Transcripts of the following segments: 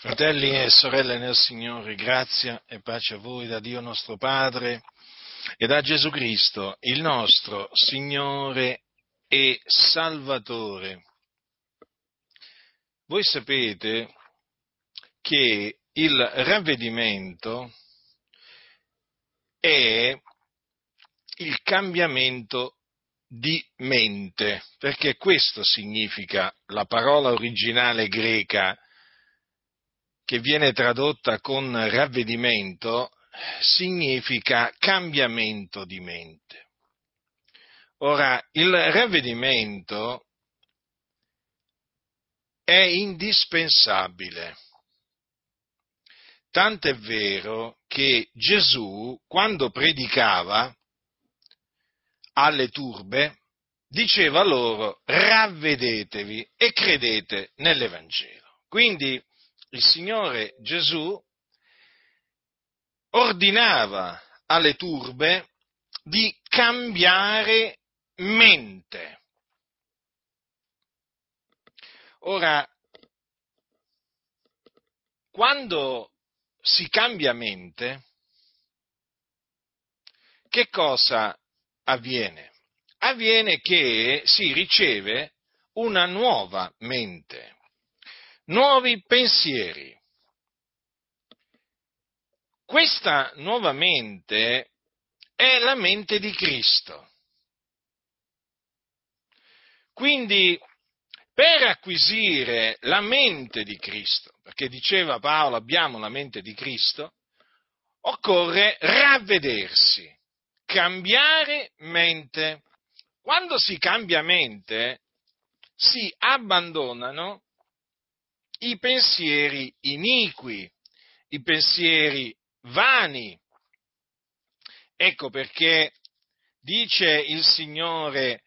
Fratelli e sorelle nel Signore, grazia e pace a voi da Dio nostro Padre e da Gesù Cristo, il nostro Signore e Salvatore. Voi sapete che il ravvedimento è il cambiamento di mente, perché questo significa la parola originale greca che viene tradotta con ravvedimento, significa cambiamento di mente. Ora, il ravvedimento è indispensabile. Tant'è vero che Gesù, quando predicava alle turbe, diceva loro ravvedetevi e credete nell'Evangelo. Quindi il Signore Gesù ordinava alle turbe di cambiare mente. Ora, quando si cambia mente, che cosa avviene? Avviene che si riceve una nuova mente nuovi pensieri. Questa nuova mente è la mente di Cristo. Quindi, per acquisire la mente di Cristo, perché diceva Paolo abbiamo la mente di Cristo, occorre ravvedersi, cambiare mente. Quando si cambia mente, si abbandonano i pensieri iniqui, i pensieri vani. Ecco perché dice il Signore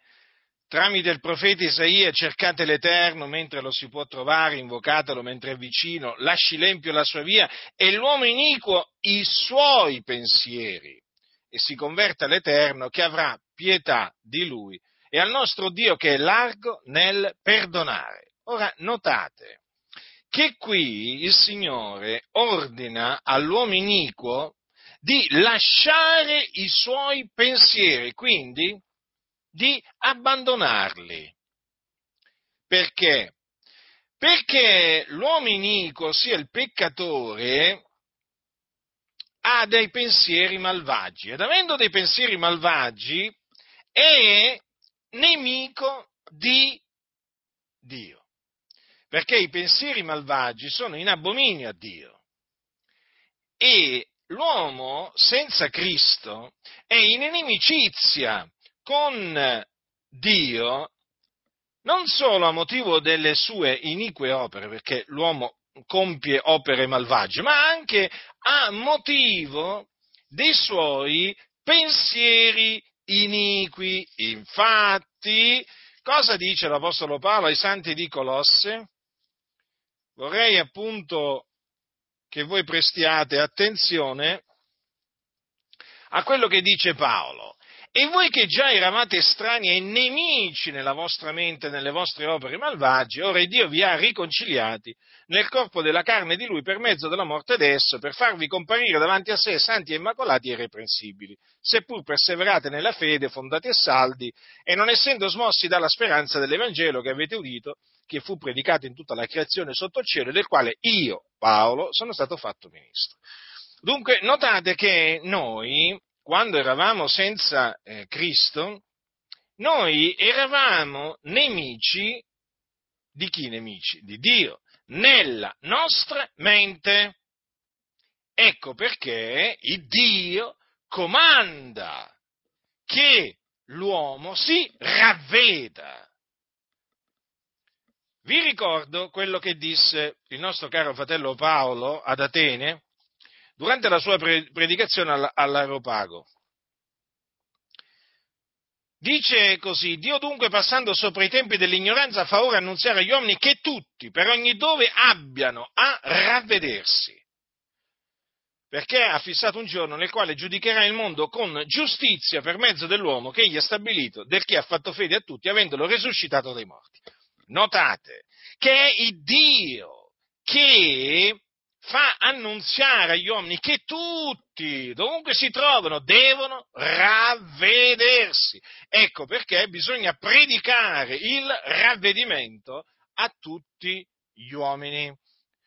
tramite il profeta Isaia cercate l'Eterno mentre lo si può trovare, invocatelo mentre è vicino, lasci l'empio la sua via e l'uomo iniquo i suoi pensieri e si converte all'Eterno che avrà pietà di lui e al nostro Dio che è largo nel perdonare. Ora notate, che qui il Signore ordina all'uomo iniquo di lasciare i suoi pensieri, quindi di abbandonarli. Perché? Perché l'uomo iniquo, ossia il peccatore, ha dei pensieri malvagi ed avendo dei pensieri malvagi è nemico di Dio perché i pensieri malvagi sono in abominio a Dio. E l'uomo senza Cristo è in inimicizia con Dio non solo a motivo delle sue inique opere, perché l'uomo compie opere malvagie, ma anche a motivo dei suoi pensieri iniqui. Infatti, cosa dice l'Apostolo Paolo ai santi di Colosse? Vorrei appunto che voi prestiate attenzione a quello che dice Paolo. E voi che già eravate estranei e nemici nella vostra mente, nelle vostre opere malvagie, ora Dio vi ha riconciliati nel corpo della carne di Lui per mezzo della morte d'esso, per farvi comparire davanti a sé santi e immacolati e irreprensibili, seppur perseverate nella fede, fondati e saldi, e non essendo smossi dalla speranza dell'Evangelo che avete udito, che fu predicato in tutta la creazione sotto il cielo, del quale io, Paolo, sono stato fatto ministro. Dunque, notate che noi, quando eravamo senza eh, Cristo, noi eravamo nemici di chi nemici? Di Dio, nella nostra mente. Ecco perché il Dio comanda che l'uomo si ravveda. Vi ricordo quello che disse il nostro caro fratello Paolo ad Atene durante la sua predicazione all'Aeropago. Dice così, Dio dunque passando sopra i tempi dell'ignoranza fa ora annunziare agli uomini che tutti, per ogni dove, abbiano a ravvedersi, perché ha fissato un giorno nel quale giudicherà il mondo con giustizia per mezzo dell'uomo che egli ha stabilito, del che ha fatto fede a tutti, avendolo resuscitato dai morti. Notate che è il Dio che fa annunziare agli uomini che tutti, dovunque si trovano, devono ravvedersi. Ecco perché bisogna predicare il ravvedimento a tutti gli uomini.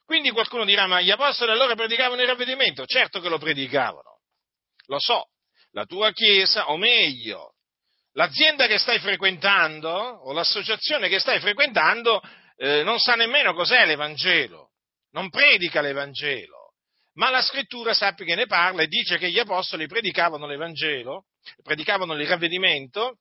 Quindi qualcuno dirà, ma gli apostoli allora predicavano il ravvedimento? Certo che lo predicavano, lo so, la tua chiesa, o meglio, l'azienda che stai frequentando o l'associazione che stai frequentando eh, non sa nemmeno cos'è l'Evangelo, non predica l'Evangelo, ma la scrittura sappi che ne parla e dice che gli apostoli predicavano l'Evangelo, predicavano il ravvedimento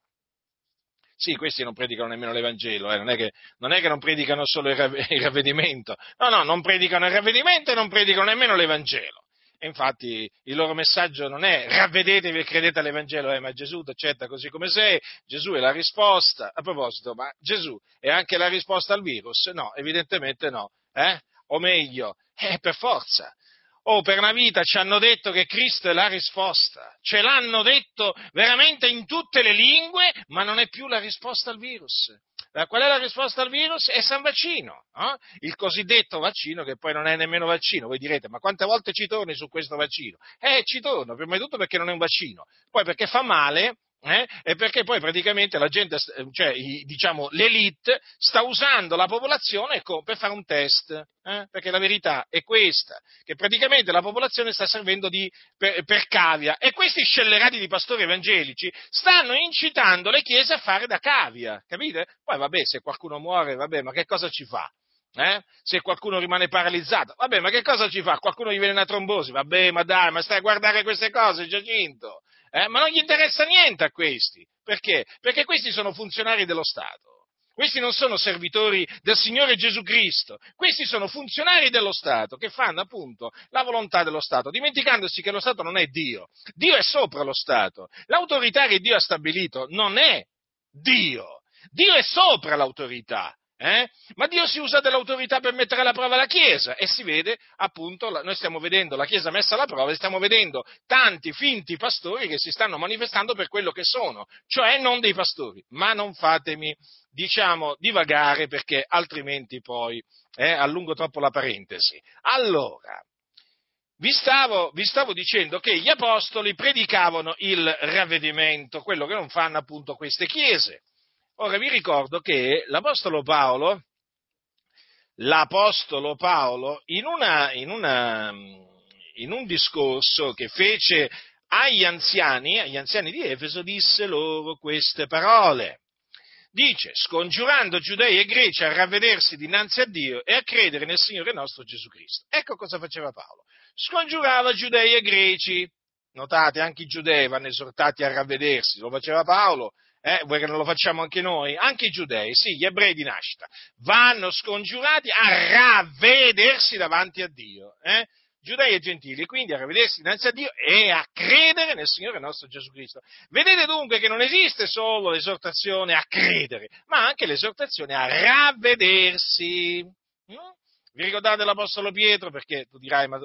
sì, questi non predicano nemmeno l'Evangelo, eh, non, è che, non, è che, non predicano solo il, ravvedimento, no, no, non predicano il ravvedimento e non predicano nemmeno l'Evangelo. E infatti il loro messaggio non è ravvedetevi e credete all'Evangelo, eh, ma Gesù ti accetta così come sei, Gesù è la risposta. A proposito, ma Gesù è anche la risposta al virus? No, evidentemente no. Eh? O meglio, è per forza. Oh, per una vita ci hanno detto che Cristo è la risposta, ce l'hanno detto veramente in tutte le lingue, ma non è più la risposta al virus. Eh, qual è la risposta al virus? È San Vaccino, eh? il cosiddetto vaccino che poi non è nemmeno vaccino. Voi direte, ma quante volte ci torni su questo vaccino? Eh, ci torno, prima di tutto perché non è un vaccino, poi perché fa male eh? E perché poi praticamente la gente, cioè diciamo l'elite, sta usando la popolazione per fare un test, eh? perché la verità è questa, che praticamente la popolazione sta servendo di, per, per, cavia e questi scellerati di pastori evangelici stanno incitando le chiese a fare da cavia, capite? Poi vabbè, se qualcuno muore, vabbè, ma che cosa ci fa? Eh? Se qualcuno rimane paralizzato, vabbè, ma che cosa ci fa? Qualcuno gli viene una trombosi, vabbè, ma dai, ma stai a guardare queste cose, Giacinto. Eh? Ma non gli interessa niente a questi. Perché? Perché questi sono funzionari dello Stato. Questi non sono servitori del Signore Gesù Cristo, questi sono funzionari dello Stato che fanno appunto la volontà dello Stato, dimenticandosi che lo Stato non è Dio, Dio è sopra lo Stato, l'autorità che Dio ha stabilito non è Dio, Dio è sopra l'autorità. Eh? Ma Dio si usa dell'autorità per mettere alla prova la Chiesa e si vede appunto, noi stiamo vedendo la Chiesa messa alla prova e stiamo vedendo tanti finti pastori che si stanno manifestando per quello che sono, cioè non dei pastori. Ma non fatemi, diciamo, divagare perché altrimenti poi eh, allungo troppo la parentesi. Allora, vi stavo, vi stavo, dicendo che gli apostoli predicavano il ravvedimento, quello che non fanno appunto queste chiese. Ora vi ricordo che l'Apostolo Paolo, l'Apostolo Paolo in, una, in, una, in un discorso che fece agli anziani, agli anziani di Efeso, disse loro queste parole. Dice, scongiurando giudei e greci a ravvedersi dinanzi a Dio e a credere nel Signore nostro Gesù Cristo. Ecco cosa faceva Paolo. Scongiurava giudei e greci. Notate, anche i giudei vanno esortati a ravvedersi, lo faceva Paolo, eh, vuoi che non lo facciamo anche noi? Anche i giudei, sì, gli ebrei di nascita, vanno scongiurati a ravvedersi davanti a Dio. Eh? Giudei e gentili, quindi a ravvedersi dinanzi a Dio e a credere nel Signore nostro Gesù Cristo. Vedete dunque che non esiste solo l'esortazione a credere, ma anche l'esortazione a ravvedersi. Mm? Vi ricordate l'Apostolo Pietro? Perché dirai, ma,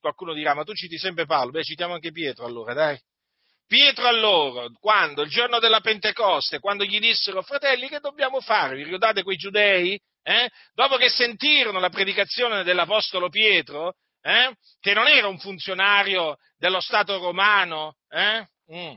qualcuno dirà, ma tu citi sempre Paolo, beh citiamo anche Pietro allora, dai. Pietro a loro, quando? Il giorno della Pentecoste, quando gli dissero, fratelli, che dobbiamo fare? Vi ricordate quei giudei? Eh? Dopo che sentirono la predicazione dell'Apostolo Pietro, eh? che non era un funzionario dello Stato romano, eh? mm.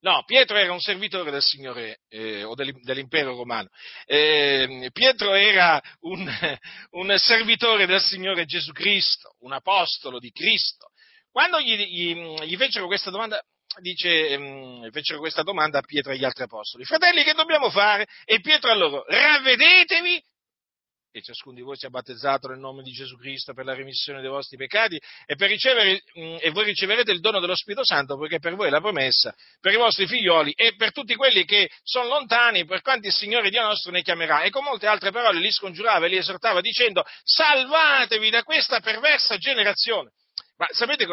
No, Pietro era un servitore del Signore eh, o dell'impero romano. Eh, Pietro era un, un, servitore del Signore Gesù Cristo, un apostolo di Cristo. Quando gli, gli, gli fecero questa domanda, dice, um, fecero questa domanda a Pietro e agli altri apostoli, fratelli che dobbiamo fare? E Pietro a loro, ravvedetevi e ciascuno di voi sia battezzato nel nome di Gesù Cristo per la remissione dei vostri peccati e, ricevere, um, e voi riceverete il dono dello Spirito Santo perché per voi è la promessa, per i vostri figlioli e per tutti quelli che sono lontani, per quanti il Signore Dio nostro ne chiamerà. E con molte altre parole li scongiurava e li esortava dicendo salvatevi da questa perversa generazione. Ma sapete?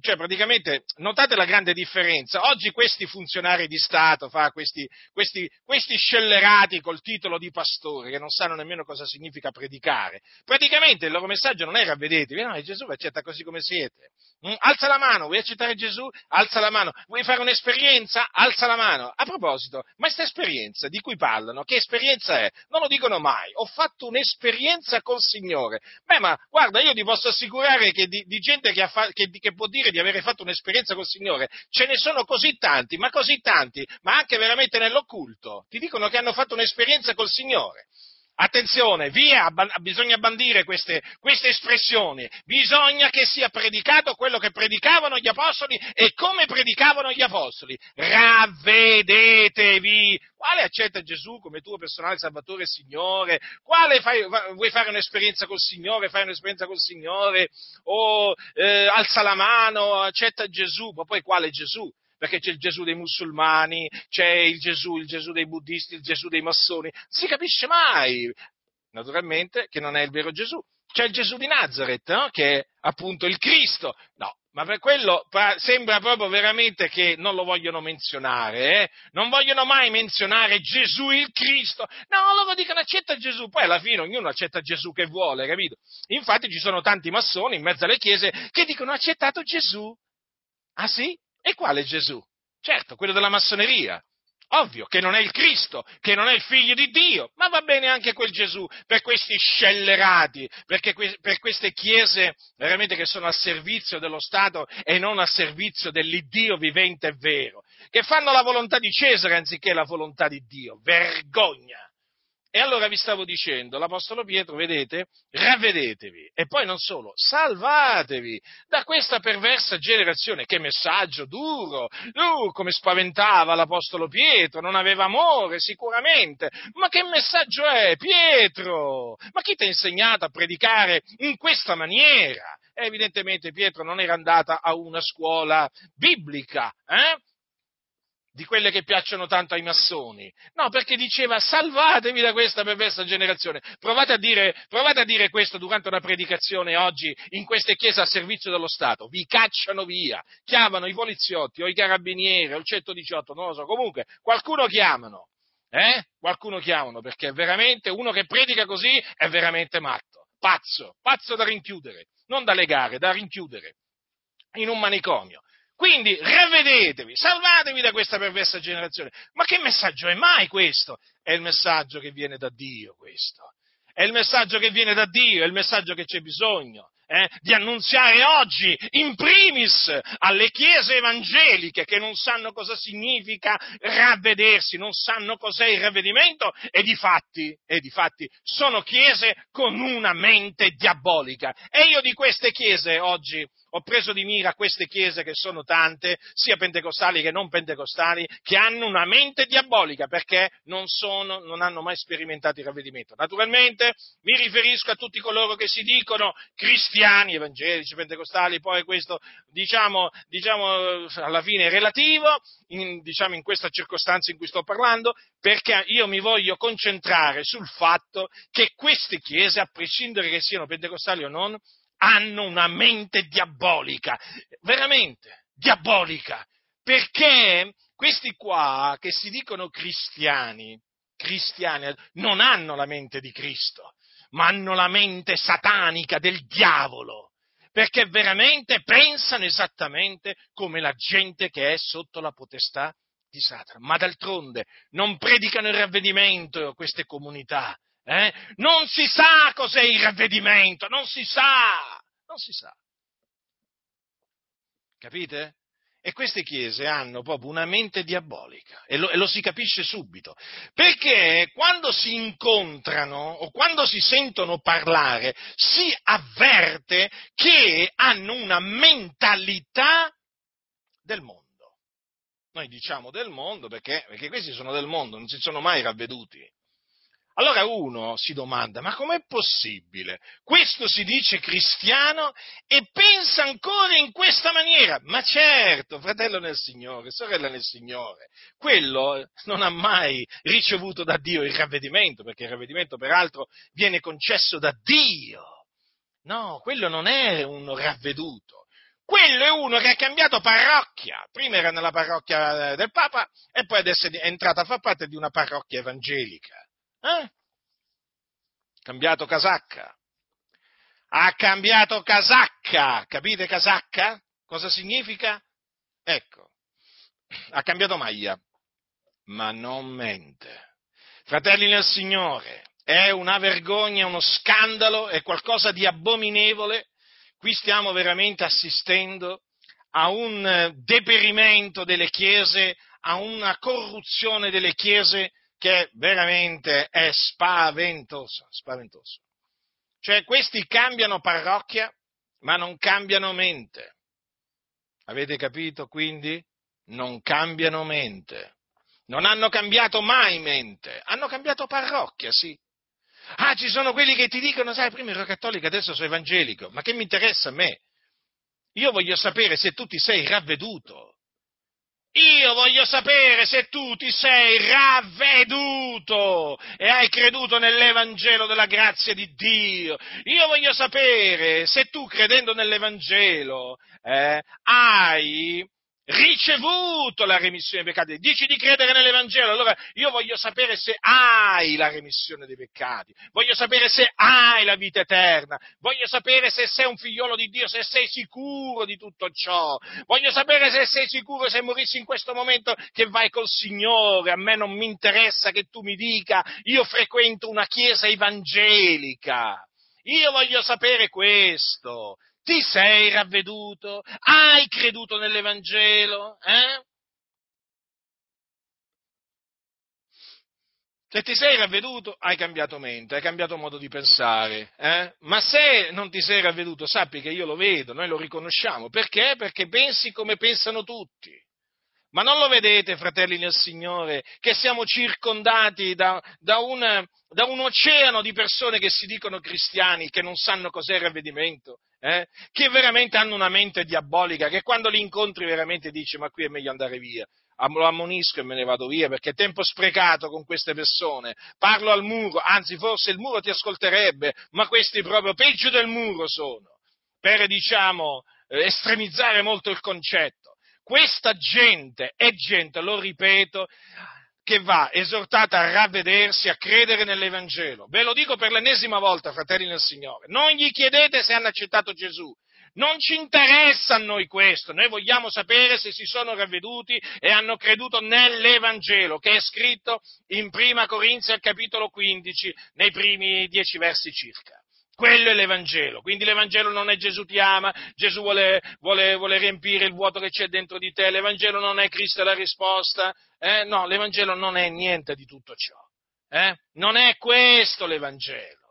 Cioè, praticamente, notate la grande differenza. Oggi questi funzionari di Stato, fa, questi, questi, questi scellerati col titolo di pastore, che non sanno nemmeno cosa significa predicare, praticamente il loro messaggio non è ravvedetevi, no, Gesù vi accetta così come siete. Mm? Alza la mano, vuoi accettare Gesù? Alza la mano. Vuoi fare un'esperienza? Alza la mano. A proposito, ma questa esperienza di cui parlano, che esperienza è? Non lo dicono mai. Ho fatto un'esperienza col Signore. Beh, ma guarda, io ti posso assicurare che di, di gente che che, che, può dire di aver fatto un'esperienza col Signore, ce ne sono così tanti, ma così tanti, ma anche veramente nell'occulto, ti dicono che hanno fatto un'esperienza col Signore. Attenzione, via, bisogna bandire queste, queste, espressioni, bisogna che sia predicato quello che predicavano gli apostoli e come predicavano gli apostoli. Ravvedetevi! Quale accetta Gesù come tuo personale Salvatore e Signore? Quale fai, vuoi fare un'esperienza col Signore? Fai un'esperienza col Signore? O eh, alza la mano, accetta Gesù, ma poi quale Gesù? Perché c'è il Gesù dei musulmani, c'è il Gesù, il Gesù dei buddisti, il Gesù dei massoni, non si capisce mai, naturalmente, che non è il vero Gesù. C'è il Gesù di Nazareth, no? che è appunto il Cristo. No, ma per quello sembra proprio veramente che non lo vogliono menzionare, eh? non vogliono mai menzionare Gesù il Cristo, no, loro dicono accetta Gesù, poi alla fine ognuno accetta Gesù che vuole, capito? Infatti ci sono tanti massoni in mezzo alle chiese che dicono accettato Gesù. Ah sì? E quale Gesù? Certo, quello della massoneria. Ovvio che non è il Cristo, che non è il figlio di Dio, ma va bene anche quel Gesù per questi scellerati, que- per queste chiese veramente che sono al servizio dello Stato e non al servizio dell'Iddio vivente e vero, che fanno la volontà di Cesare anziché la volontà di Dio. Vergogna! E allora vi stavo dicendo, l'Apostolo Pietro, vedete, ravvedetevi e poi non solo, salvatevi da questa perversa generazione. Che messaggio duro! Uh, come spaventava l'Apostolo Pietro, non aveva amore sicuramente. Ma che messaggio è, Pietro? Ma chi ti ha insegnato a predicare in questa maniera? Evidentemente Pietro non era andata a una scuola biblica, eh? Di quelle che piacciono tanto ai massoni. No, perché diceva salvatevi da questa perversa generazione. Provate a, dire, provate a dire questo durante una predicazione oggi in queste chiese a servizio dello Stato. Vi cacciano via, chiamano i poliziotti o i carabinieri o il 118, non lo so, comunque qualcuno chiamano. Eh? Qualcuno chiamano perché veramente uno che predica così è veramente matto, pazzo, pazzo da rinchiudere, non da legare, da rinchiudere in un manicomio. Quindi ravvedetevi, salvatevi da questa perversa generazione. Ma che messaggio è mai questo? È il messaggio che viene da Dio questo. È il messaggio che viene da Dio, è il messaggio che c'è bisogno eh, di annunziare oggi, in primis, alle chiese evangeliche che non sanno cosa significa ravvedersi, non sanno cos'è il ravvedimento e di fatti, e di fatti sono chiese con una mente diabolica. E io di queste chiese oggi ho preso di mira queste chiese che sono tante, sia pentecostali che non pentecostali, che hanno una mente diabolica perché non, sono, non hanno mai sperimentato il ravvedimento. Naturalmente mi riferisco a tutti coloro che si dicono cristiani, evangelici, pentecostali, poi questo diciamo, diciamo alla fine è relativo, in, diciamo in questa circostanza in cui sto parlando, perché io mi voglio concentrare sul fatto che queste chiese, a prescindere che siano pentecostali o non, hanno una mente diabolica, veramente diabolica, perché questi qua che si dicono cristiani, cristiani non hanno la mente di Cristo, ma hanno la mente satanica del diavolo, perché veramente pensano esattamente come la gente che è sotto la potestà di Satana. Ma d'altronde non predicano il ravvedimento queste comunità, eh? Non si sa cos'è il ravvedimento, non si sa, non si sa. Capite? E queste chiese hanno proprio una mente diabolica e lo, e lo, si capisce subito, perché quando si incontrano o quando si sentono parlare si avverte che hanno una mentalità del mondo. Noi diciamo del mondo perché, perché questi sono del mondo, non si sono mai ravveduti. Allora uno si domanda, ma com'è possibile? Questo si dice cristiano e pensa ancora in questa maniera? Ma certo, fratello nel Signore, sorella nel Signore, quello non ha mai ricevuto da Dio il ravvedimento, perché il ravvedimento peraltro viene concesso da Dio. No, quello non è un ravveduto. quello è uno che ha cambiato parrocchia. Prima era nella parrocchia eh, del Papa e poi adesso è entrato a far parte di una parrocchia evangelica. Eh? Cambiato casacca. Ha cambiato casacca. Capite casacca? Cosa significa? Ecco, ha cambiato maglia, ma non mente. Fratelli nel Signore, è una vergogna, uno scandalo, è qualcosa di abominevole Qui stiamo veramente assistendo a un deperimento delle chiese, a una corruzione delle chiese che veramente è spaventosa, spaventosa. Cioè questi cambiano parrocchia, ma non cambiano mente. Avete capito quindi? Non cambiano mente. Non hanno cambiato mai mente, hanno cambiato parrocchia, sì, Ah, ci sono quelli che ti dicono, sai, prima ero cattolico, adesso sono evangelico. Ma che mi interessa a me? Io voglio sapere se tu ti sei ravveduto. Io voglio sapere se tu ti sei ravveduto e hai creduto nell'Evangelo della grazia di Dio. Io voglio sapere se tu, credendo nell'Evangelo, eh, hai ricevuto la remissione dei peccati, dici di credere nell'Evangelo, allora io voglio sapere se hai la remissione dei peccati, voglio sapere se hai la vita eterna, voglio sapere se sei un figliolo di Dio, se sei sicuro di tutto ciò, voglio sapere se sei sicuro se morissi in questo momento che vai col Signore, a me non mi interessa che tu mi dica. Io frequento una chiesa evangelica. Io voglio sapere questo. Ti sei ravveduto? Hai creduto nell'Evangelo? Eh? Se ti sei ravveduto, hai cambiato mente, hai cambiato modo di pensare. Eh? Ma se non ti sei ravveduto, sappi che io lo vedo, noi lo riconosciamo. Perché? Perché pensi come pensano tutti. Ma non lo vedete, fratelli nel Signore, che siamo circondati da, da, un, da, un, oceano di persone che si dicono cristiani, che non sanno cos'è il ravvedimento, eh? che veramente hanno una mente diabolica, che quando li incontri veramente dici ma qui è meglio andare via. Lo ammonisco e me ne vado via perché è tempo sprecato con queste persone. Parlo al muro, anzi forse il muro ti ascolterebbe, ma questi proprio peggio del muro sono, per diciamo estremizzare molto il concetto. Questa gente è gente, lo ripeto, che va esortata a ravvedersi, a credere nell'Evangelo. Ve lo dico per l'ennesima volta, fratelli del Signore. Non gli chiedete se hanno accettato Gesù. Non ci interessa a noi questo, noi vogliamo sapere se si sono ravveduti e hanno creduto nell'Evangelo, che è scritto in Prima Corinzi al capitolo 15, nei primi dieci versi circa. Quello è l'Evangelo, quindi l'Evangelo non è Gesù ti ama, Gesù vuole, vuole, vuole riempire il vuoto che c'è dentro di te, l'Evangelo non è Cristo la risposta, eh? no, l'Evangelo non è niente di tutto ciò, eh? non è questo l'Evangelo.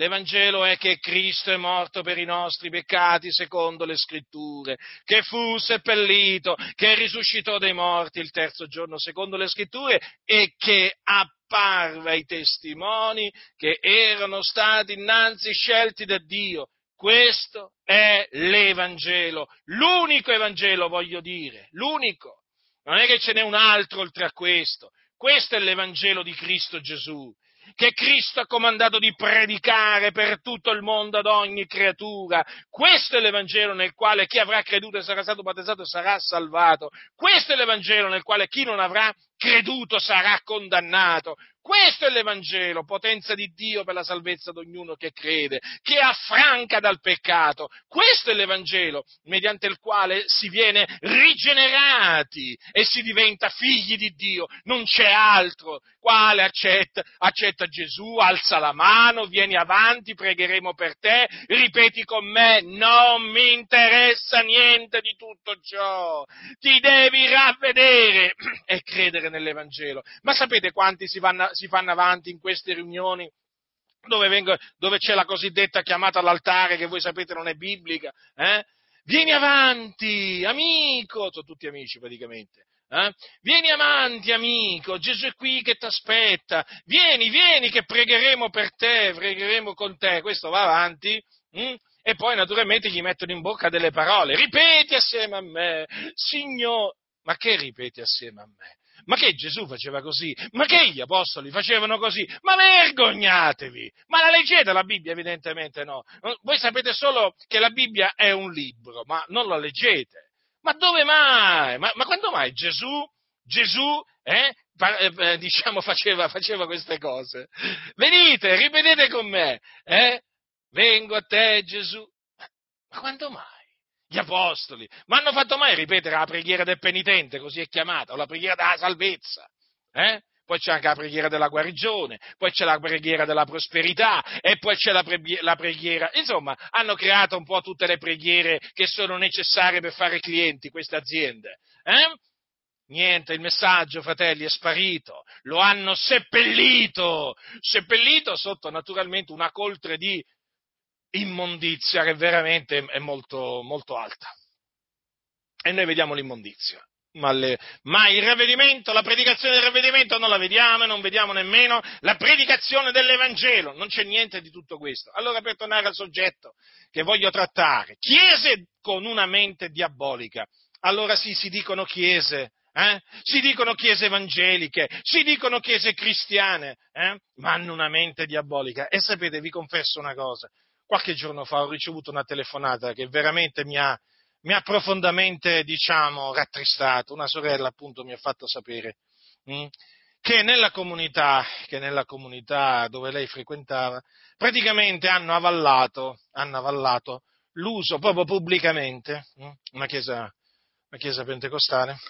L'Evangelo è che Cristo è morto per i nostri peccati secondo le scritture, che fu seppellito, che risuscitò dai morti il terzo giorno secondo le scritture e che apparve ai testimoni che erano stati innanzi scelti da Dio. Questo è l'Evangelo, l'unico Evangelo voglio dire, l'unico. Non è che ce n'è un altro oltre a questo. Questo è l'Evangelo di Cristo Gesù che Cristo ha comandato di predicare per tutto il mondo ad ogni creatura. Questo è l'Evangelo nel quale chi avrà creduto e sarà stato battezzato sarà salvato. Questo è l'Evangelo nel quale chi non avrà creduto sarà condannato. Questo è l'Evangelo, potenza di Dio per la salvezza di ognuno che crede, che affranca dal peccato. Questo è l'Evangelo, mediante il quale si viene rigenerati e si diventa figli di Dio. Non c'è altro. Quale accetta? Accetta Gesù, alza la mano, vieni avanti, pregheremo per te, ripeti con me, non mi interessa niente di tutto ciò. Ti devi ravvedere e credere nell'Evangelo. Ma sapete quanti si, vanno, si fanno avanti in queste riunioni? Dove, vengo, dove, c'è la cosiddetta chiamata all'altare, che voi sapete non è biblica, eh? Vieni avanti, amico, sono tutti amici praticamente. Eh? Vieni avanti, amico, Gesù è qui che ti aspetta. Vieni, vieni, che pregheremo per te, pregheremo con te. Questo va avanti. Hm? E poi naturalmente gli mettono in bocca delle parole. Ripeti assieme a me, Signore. Ma che ripeti assieme a me? Ma che Gesù faceva così? Ma che gli apostoli facevano così? Ma vergognatevi! Ma la leggete la Bibbia? Evidentemente no. Voi sapete solo che la Bibbia è un libro, ma non la leggete. Ma dove mai? Ma, ma quando mai Gesù, Gesù, eh, eh, diciamo, faceva, faceva, queste cose? Venite, ripetete con me, eh? Vengo a te, Gesù. Ma quando mai? Gli apostoli, ma hanno fatto mai ripetere la preghiera del penitente, così è chiamata, o la preghiera della salvezza? Eh? Poi c'è anche la preghiera della guarigione, poi c'è la preghiera della prosperità e poi c'è la, pre- la preghiera. Insomma, hanno creato un po' tutte le preghiere che sono necessarie per fare clienti queste aziende. Eh? Niente, il messaggio, fratelli, è sparito. Lo hanno seppellito, seppellito sotto naturalmente una coltre di immondizia che veramente è molto, molto alta. E noi vediamo l'immondizia. Ma, le, ma, il ravvedimento, la predicazione del ravvedimento non la vediamo e non vediamo nemmeno la predicazione dell'Evangelo, non c'è niente di tutto questo. Allora per tornare al soggetto che voglio trattare, chiese con una mente diabolica, allora sì, si dicono chiese, eh? si dicono chiese evangeliche, si dicono chiese cristiane, eh? ma hanno una mente diabolica. E sapete, vi confesso una cosa, qualche giorno fa ho ricevuto una telefonata che veramente mi ha, mi ha profondamente, diciamo, rattristato. Una sorella appunto mi ha fatto sapere mh, mm, che, nella comunità, che nella comunità dove lei frequentava praticamente hanno avallato, hanno avallato l'uso proprio pubblicamente, mh, mm, una, chiesa, una chiesa pentecostale,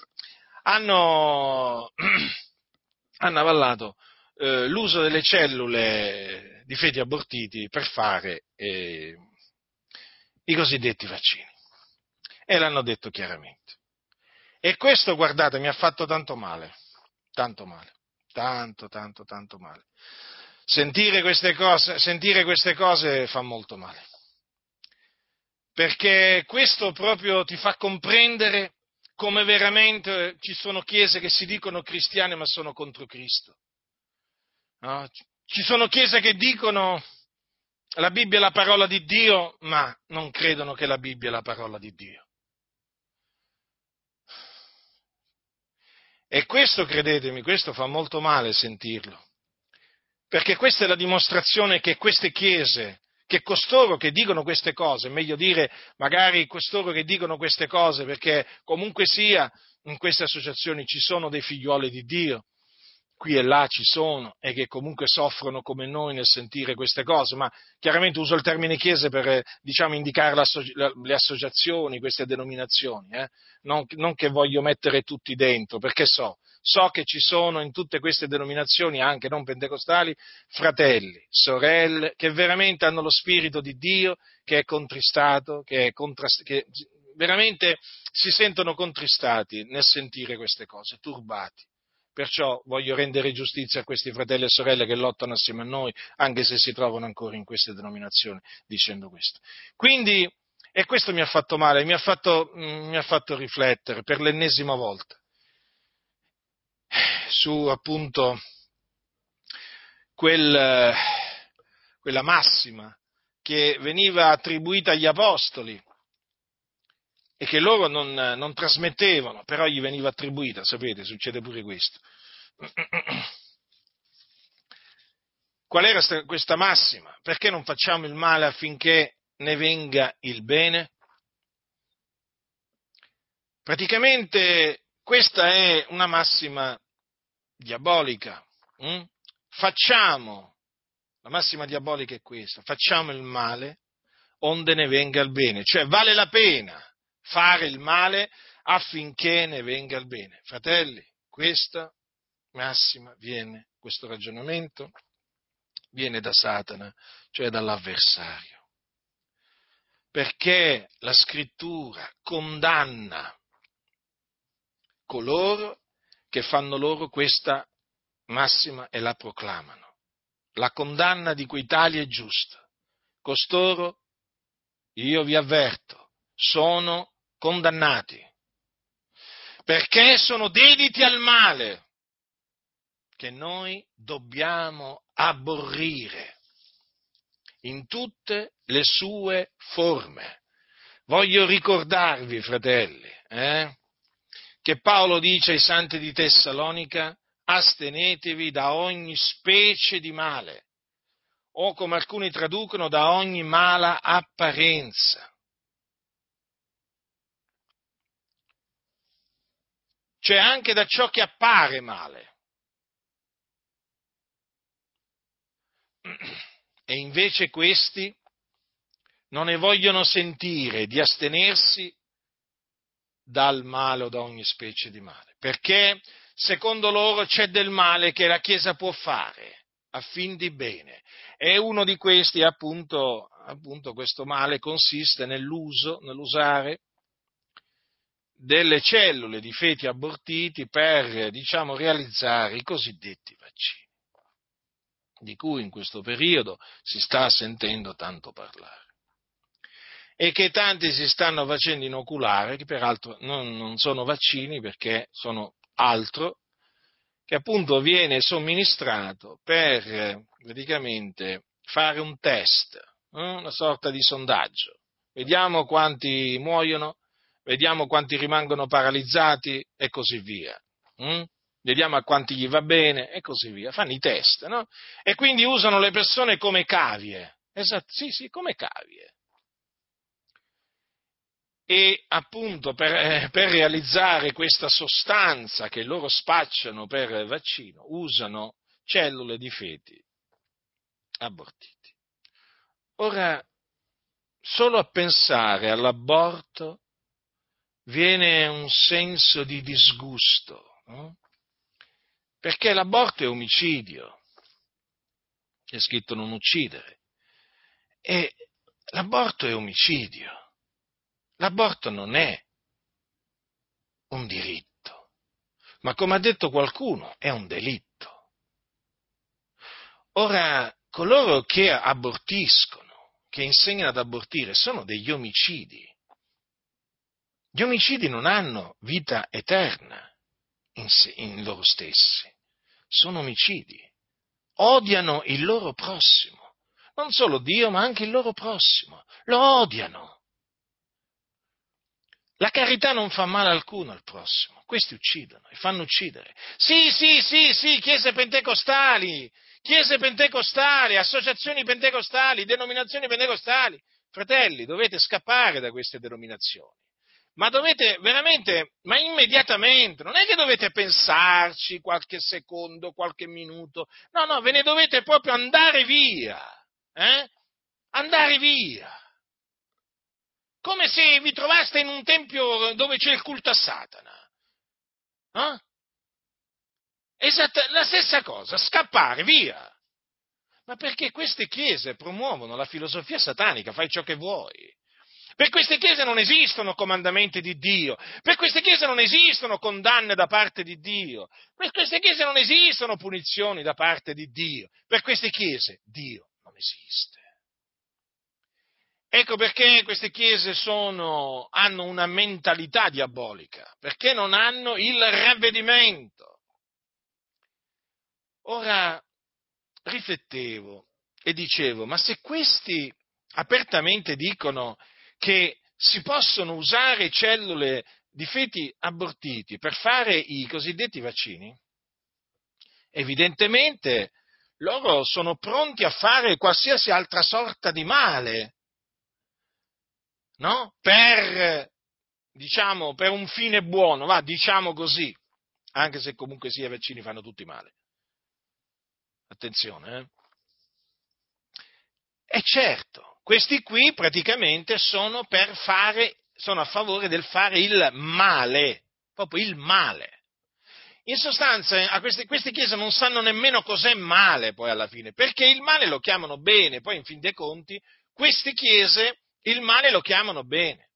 hanno, hanno avallato eh, l'uso delle cellule di feti abortiti per fare eh, i cosiddetti vaccini. E l'hanno detto chiaramente. E questo, guardate, mi ha fatto tanto male, tanto male, tanto, tanto, tanto male. Sentire queste cose, sentire queste cose fa molto male. Perché questo proprio ti fa comprendere come veramente ci sono chiese che si dicono cristiane ma sono contro Cristo. No? Ci sono chiese che dicono la Bibbia è la parola di Dio, ma non credono che la Bibbia è la parola di Dio. E questo, credetemi, questo fa molto male sentirlo, perché questa è la dimostrazione che queste chiese, che costoro che dicono queste cose, meglio dire magari costoro che dicono queste cose, perché comunque sia in queste associazioni ci sono dei figlioli di Dio, qui e là ci sono e che comunque soffrono come noi nel sentire queste cose, ma chiaramente uso il termine chiese per diciamo, indicare le associazioni, queste denominazioni, eh? non, non, che voglio mettere tutti dentro, perché so, so che ci sono in tutte queste denominazioni, anche non pentecostali, fratelli, sorelle, che veramente hanno lo spirito di Dio, che è contristato, che, è contrast- che veramente si sentono contristati nel sentire queste cose, turbati. Perciò voglio rendere giustizia a questi fratelli e sorelle che lottano assieme a noi, anche se si trovano ancora in queste denominazioni, dicendo questo. Quindi, e questo mi ha fatto male, mi ha fatto, mm, mi ha fatto riflettere per l'ennesima volta su appunto quel, quella massima che veniva attribuita agli apostoli e che loro non, non trasmettevano, però gli veniva attribuita, sapete, succede pure questo. Qual era questa massima? Perché non facciamo il male affinché ne venga il bene? Praticamente questa è una massima diabolica. Hm? Facciamo, la massima diabolica è questa, facciamo il male onde ne venga il bene, cioè vale la pena fare il male affinché ne venga il bene. Fratelli, questa massima viene, questo ragionamento viene da Satana, cioè dall'avversario. Perché la scrittura condanna coloro che fanno loro questa massima e la proclamano. La condanna di cui tali è giusta. Costoro, io vi avverto, sono condannati, perché sono dediti al male che noi dobbiamo aborrire in tutte le sue forme. Voglio ricordarvi, fratelli, eh, che Paolo dice ai santi di Tessalonica, astenetevi da ogni specie di male, o come alcuni traducono, da ogni mala apparenza. Cioè anche da ciò che appare male. E invece questi non ne vogliono sentire di astenersi dal male o da ogni specie di male, perché secondo loro c'è del male che la Chiesa può fare a fin di bene. E uno di questi appunto, appunto questo male consiste nell'uso, nell'usare delle cellule di feti abortiti per, diciamo, realizzare i cosiddetti vaccini di cui in questo periodo si sta sentendo tanto parlare e che tanti si stanno facendo inoculare, che peraltro non, non sono vaccini perché sono altro, che appunto viene somministrato per praticamente fare un test, eh, una sorta di sondaggio. Vediamo quanti muoiono, vediamo quanti rimangono paralizzati e così via. Mm? Vediamo a quanti gli va bene e così via. Fanno i test, no? E quindi usano le persone come cavie. Esatto, sì, sì, come cavie. E appunto per, eh, per realizzare questa sostanza che loro spacciano per vaccino, usano cellule di feti abortiti. Ora, solo a pensare all'aborto viene un senso di disgusto. No? Perché l'aborto è omicidio. È scritto non uccidere. E l'aborto è omicidio. L'aborto non è un diritto, ma come ha detto qualcuno, è un delitto. Ora, coloro che abortiscono, che insegnano ad abortire, sono degli omicidi. Gli omicidi non hanno vita eterna in, se, in loro stessi, sono omicidi, odiano il loro prossimo, non solo Dio ma anche il loro prossimo, lo odiano. La carità non fa male alcuno al prossimo, questi uccidono e fanno uccidere. Sì, sì, sì, sì, chiese pentecostali, chiese pentecostali, associazioni pentecostali, denominazioni pentecostali. Fratelli, dovete scappare da queste denominazioni ma dovete veramente, ma immediatamente, non è che dovete pensarci qualche secondo, qualche minuto, no, no, ve ne dovete proprio andare via, eh? Andare via. Come se vi trovaste in un tempio dove c'è il culto a Satana. Eh? Esatta, la stessa cosa, scappare via. Ma perché queste chiese promuovono la filosofia satanica, fai ciò che vuoi. Per queste chiese non esistono comandamenti di Dio, per queste chiese non esistono condanne da parte di Dio, per queste chiese non esistono punizioni da parte di Dio, per queste chiese Dio non esiste. Ecco perché queste chiese sono, hanno una mentalità diabolica, perché non hanno il ravvedimento. Ora riflettevo e dicevo, ma se questi apertamente dicono che si possono usare cellule di feti abortiti per fare i cosiddetti vaccini, evidentemente loro sono pronti a fare qualsiasi altra sorta di male, no? Per, diciamo, per un fine buono, va, diciamo così, anche se comunque sia i vaccini fanno tutti male. Attenzione, eh? E certo, questi qui praticamente sono, fare, sono a favore del fare il male, proprio il male. In sostanza, queste, queste, chiese non sanno nemmeno cos'è male poi alla fine, perché il male lo chiamano bene, poi in fin dei conti, queste chiese il male lo chiamano bene.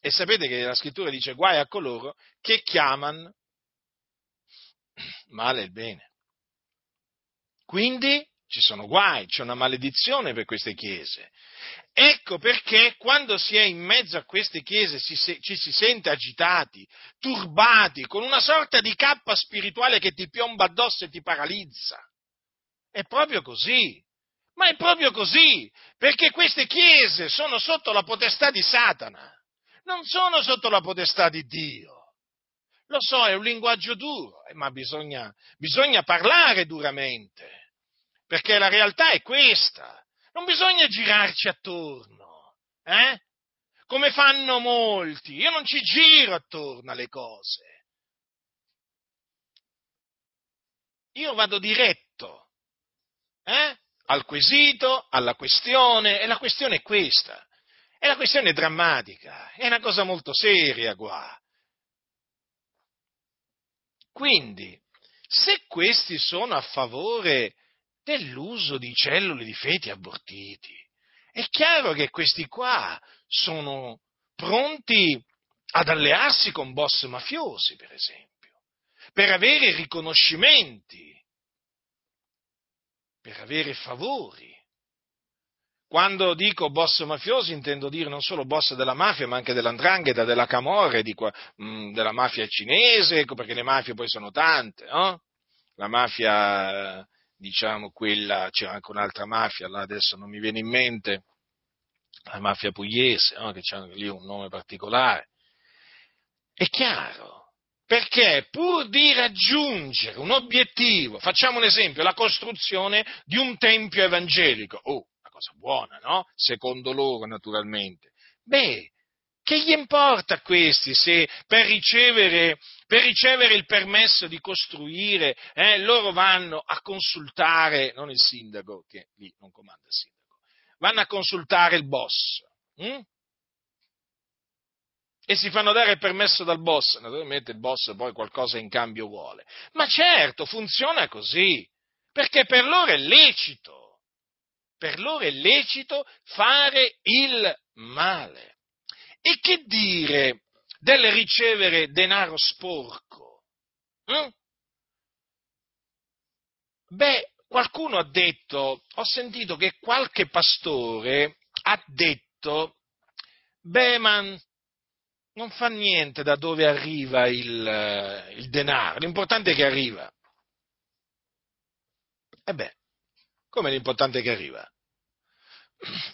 E sapete che la scrittura dice guai a coloro che chiamano male il bene. Quindi ci sono guai, c'è una maledizione per queste chiese. Ecco perché quando si è in mezzo a queste chiese si, ci si sente agitati, turbati, con una sorta di cappa spirituale che ti piomba addosso e ti paralizza. È proprio così. Ma è proprio così, perché queste chiese sono sotto la potestà di Satana, non sono sotto la potestà di Dio. Lo so, è un linguaggio duro, eh, ma bisogna, bisogna parlare duramente, perché la realtà è questa. Non bisogna girarci attorno, eh? come fanno molti. Io non ci giro attorno alle cose. Io vado diretto eh? al quesito, alla questione, e la questione è questa. E la questione è drammatica, è una cosa molto seria qua. Quindi, se questi sono a favore dell'uso di cellule di feti abortiti, è chiaro che questi qua sono pronti ad allearsi con boss mafiosi, per esempio, per avere riconoscimenti, per avere favori. Quando dico boss mafiosi intendo dire non solo boss della mafia, ma anche dell'andrangheta, della camorra, mh, della mafia cinese, perché le mafie poi sono tante, no? La mafia, diciamo, quella, c'è anche un'altra mafia, là adesso non mi viene in mente, la mafia pugliese, no? che ha lì un nome particolare. È chiaro, perché pur di raggiungere un obiettivo, facciamo un esempio, la costruzione di un tempio evangelico, oh, una cosa buona, no? Secondo loro, naturalmente. Beh, che gli importa a questi se per ricevere, per ricevere il permesso di costruire eh, loro vanno a consultare, non il sindaco, che lì non comanda il sindaco, vanno a consultare il boss hm? e si fanno dare il permesso dal boss. Naturalmente il boss poi qualcosa in cambio vuole. Ma certo, funziona così, perché per loro è lecito, per loro è lecito fare il male. E che dire del ricevere denaro sporco? Hm? Beh, qualcuno ha detto, ho sentito che qualche pastore ha detto, beh, ma non fa niente da dove arriva il, eh, il denaro, l'importante è che arriva. E beh, come l'importante è che arriva?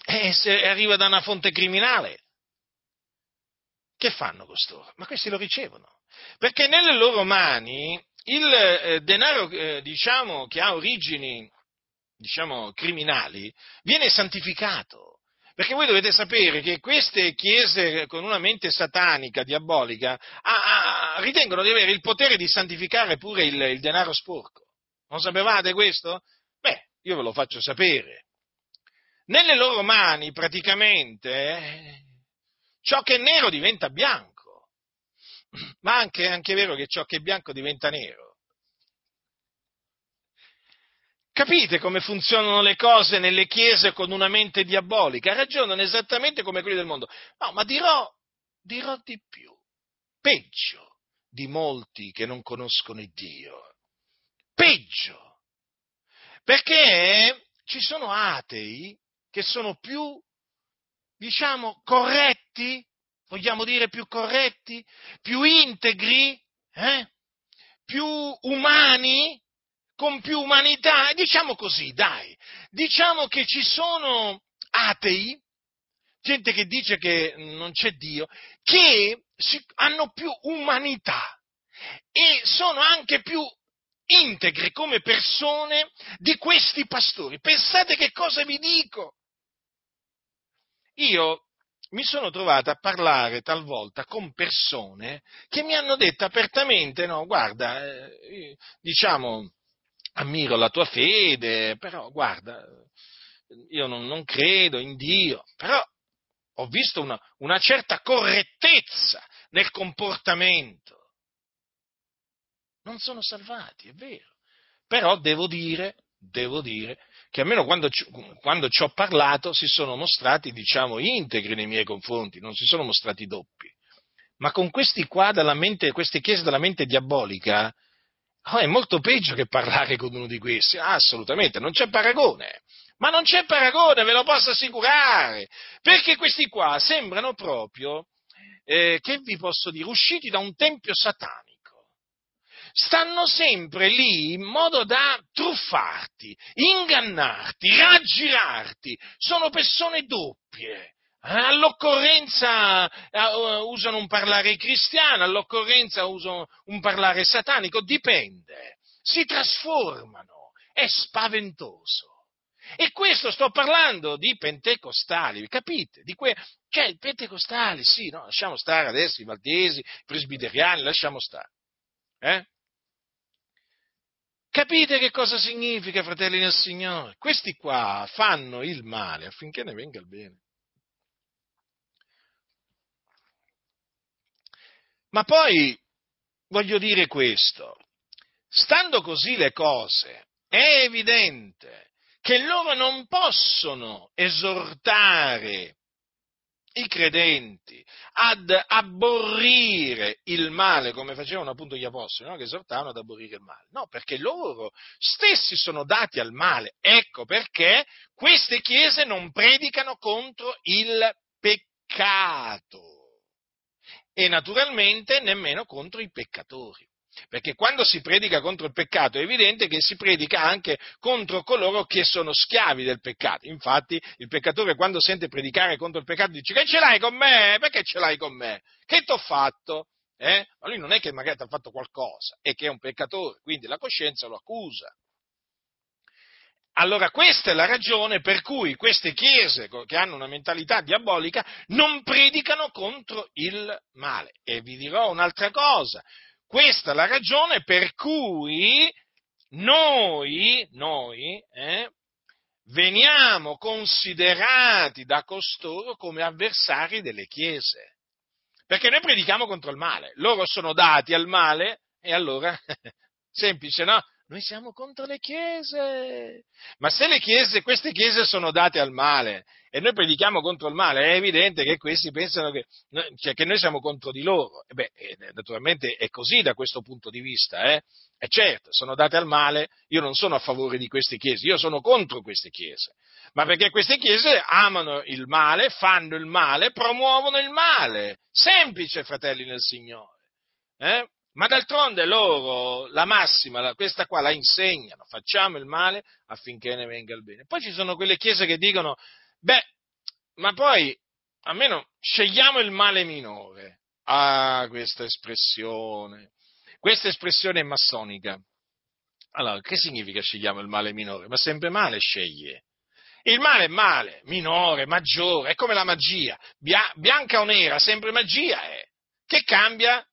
E se arriva da una fonte criminale, che fanno costoro? Ma questi lo ricevono, perché nelle loro mani il eh, denaro, eh, diciamo, che ha origini, diciamo, criminali, viene santificato. Perché voi dovete sapere che queste chiese con una mente satanica, diabolica, ah, ah, ritengono di avere il potere di santificare pure il, il denaro sporco. Non sapevate questo? Beh, io ve lo faccio sapere. Nelle loro mani, praticamente, eh, ciò che è nero diventa bianco ma anche, è anche vero che ciò che è bianco diventa nero. Capite come funzionano le cose nelle chiese con una mente diabolica? Ragionano esattamente come quelli del mondo. No, ma dirò, dirò di più, peggio di molti che non conoscono il Dio. Peggio. Perché ci sono atei che sono più, diciamo, corretti vogliamo dire più corretti, più integri, eh? più umani, con più umanità, diciamo così, dai, diciamo che ci sono atei, gente che dice che non c'è Dio, che hanno più umanità e sono anche più integri come persone di questi pastori. Pensate che cosa vi dico? Io mi sono trovato a parlare talvolta con persone che mi hanno detto apertamente, no, guarda, eh, diciamo, ammiro la tua fede, però guarda, io non, non credo in Dio, però ho visto una, una certa correttezza nel comportamento. Non sono salvati, è vero, però devo dire, devo dire che almeno quando ci, quando ci ho parlato si sono mostrati, diciamo, integri nei miei confronti, non si sono mostrati doppi. Ma con questi qua, dalla mente, queste chiese della mente diabolica, oh, è molto peggio che parlare con uno di questi. Ah, assolutamente, non c'è paragone. Ma non c'è paragone, ve lo posso assicurare. Perché questi qua sembrano proprio, eh, che vi posso dire, usciti da un tempio satanico stanno sempre lì in modo da truffarti, ingannarti, raggirarti. Sono persone doppie. all'occorrenza uh, usano un parlare cristiano, all'occorrenza usano un parlare satanico, dipende, si trasformano, è spaventoso. E questo sto parlando di pentecostali, capite? Di que- cioè, i pentecostali, sì, no, lasciamo stare adesso i valdesi, i presbiteriani, lasciamo stare. Eh? Capite che cosa significa, fratelli del Signore? Questi qua fanno il male affinché ne venga il bene. Ma poi voglio dire questo, stando così le cose, è evidente che loro non possono esortare i credenti ad abborrire il male come facevano appunto gli apostoli, no? che esortavano ad abborrire il male. No, perché loro stessi sono dati al male. Ecco perché queste chiese non predicano contro il peccato e naturalmente nemmeno contro i peccatori. Perché quando si predica contro il peccato è evidente che si predica anche contro coloro che sono schiavi del peccato. Infatti il peccatore quando sente predicare contro il peccato dice che ce l'hai con me? Perché ce l'hai con me? Che ti ho fatto? Eh? Ma lui non è che magari ti ha fatto qualcosa, è che è un peccatore, quindi la coscienza lo accusa. Allora questa è la ragione per cui queste chiese che hanno una mentalità diabolica non predicano contro il male. E vi dirò un'altra cosa, questa è la ragione per cui noi, noi eh, veniamo considerati da costoro come avversari delle chiese. Perché noi predichiamo contro il male, loro sono dati al male e allora, semplice, no? Noi siamo contro le chiese. Ma se le chiese, queste chiese sono date al male e noi predichiamo contro il male, è evidente che questi pensano che, cioè, che noi siamo contro di loro. E beh, naturalmente è così da questo punto di vista, eh? E certo, sono date al male, io non sono a favore di queste chiese, io sono contro queste chiese. Ma perché queste chiese amano il male, fanno il male, promuovono il male. Semplice, fratelli nel Signore. Eh? Ma d'altronde loro la massima, questa qua la insegnano, facciamo il male affinché ne venga il bene. Poi ci sono quelle chiese che dicono, beh, ma poi almeno scegliamo il male minore. Ah, questa espressione, questa espressione è massonica. Allora, che significa scegliamo il male minore? Ma sempre male sceglie. Il male è male, minore, maggiore, è come la magia, bianca o nera, sempre magia è. Che cambia?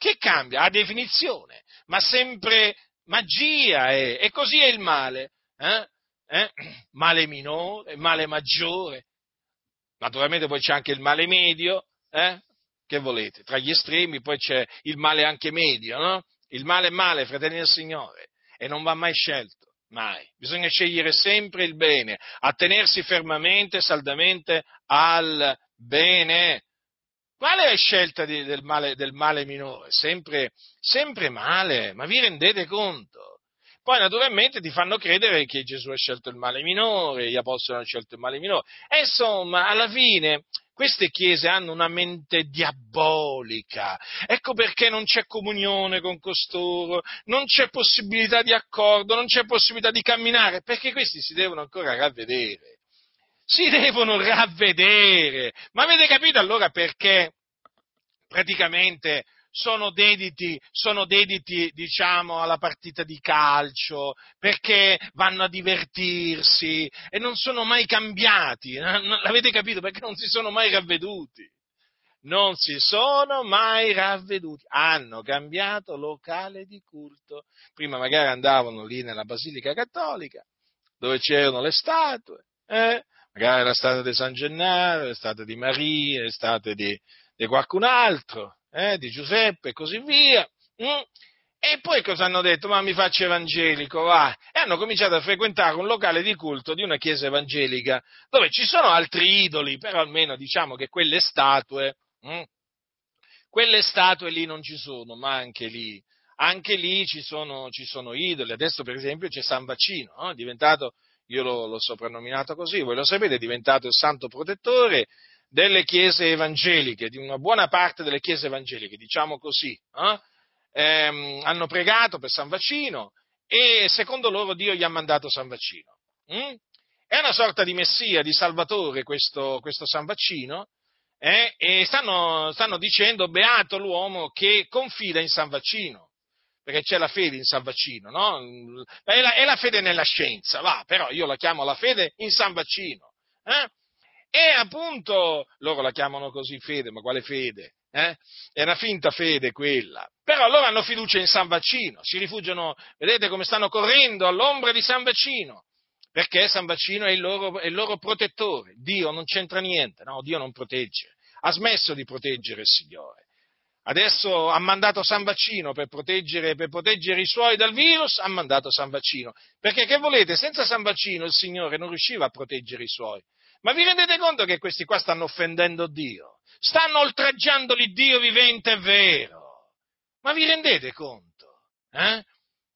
Che cambia? A definizione, ma sempre magia è, e così è il male. Eh? Eh? Male minore, male maggiore. Naturalmente poi c'è anche il male medio, eh? che volete? Tra gli estremi poi c'è il male anche medio, no? Il male è male, fratelli del Signore, e non va mai scelto, mai. Bisogna scegliere sempre il bene, attenersi fermamente, saldamente al bene. Qual è scelta di, del, male, del, male, minore? Sempre, sempre male, ma vi rendete conto? Poi naturalmente ti fanno credere che Gesù ha scelto il male minore, gli apostoli hanno scelto il male minore. E insomma, alla fine queste chiese hanno una mente diabolica. Ecco perché non c'è comunione con costoro, non c'è possibilità di accordo, non c'è possibilità di camminare, perché questi si devono ancora ravvedere si devono ravvedere. Ma avete capito allora perché praticamente sono dediti, sono dediti, diciamo, alla partita di calcio, perché vanno a divertirsi e non sono mai cambiati. L'avete capito? Perché non si sono mai ravveduti. Non si sono mai ravveduti. Hanno cambiato locale di culto. Prima magari andavano lì nella Basilica Cattolica, dove c'erano le statue, eh? Magari la statua di San Gennaro, le statue di Maria, le statue di, di qualcun altro, eh, di Giuseppe e così via. Mm. E poi cosa hanno detto? Ma mi faccio evangelico, va. E hanno cominciato a frequentare un locale di culto di una chiesa evangelica, dove ci sono altri idoli, però almeno diciamo che quelle statue, mm, quelle statue lì non ci sono, ma anche lì, anche lì ci sono, ci sono idoli. Adesso per esempio c'è San Vaccino, no? è diventato io l'ho, l'ho soprannominato così, voi lo sapete, è diventato il santo protettore delle chiese evangeliche, di una buona parte delle chiese evangeliche, diciamo così. Eh? Ehm, hanno pregato per San Vaccino e secondo loro Dio gli ha mandato San Vaccino. Mm? è una sorta di messia, di salvatore questo, questo San Vaccino, eh, e stanno, stanno, dicendo beato l'uomo che confida in San Vaccino, perché c'è la fede in San Vaccino, no? È la, è la fede nella scienza, va, però io la chiamo la fede in San Vaccino. Eh? E appunto loro la chiamano così fede, ma quale fede? Eh? È una finta fede quella. Però loro hanno fiducia in San Vaccino, si rifugiano, vedete come stanno correndo all'ombra di San Vaccino perché San Vaccino è il, loro, è il loro protettore. Dio non c'entra niente, no? Dio non protegge. Ha smesso di proteggere il Signore. Adesso ha mandato San Vaccino per proteggere, per proteggere, i suoi dal virus, ha mandato San Vaccino. Perché che volete? Senza San Vaccino il Signore non riusciva a proteggere i suoi. Ma vi rendete conto che questi qua stanno offendendo Dio? Stanno oltraggiando l'Iddio vivente e vero. Ma vi rendete conto? Eh?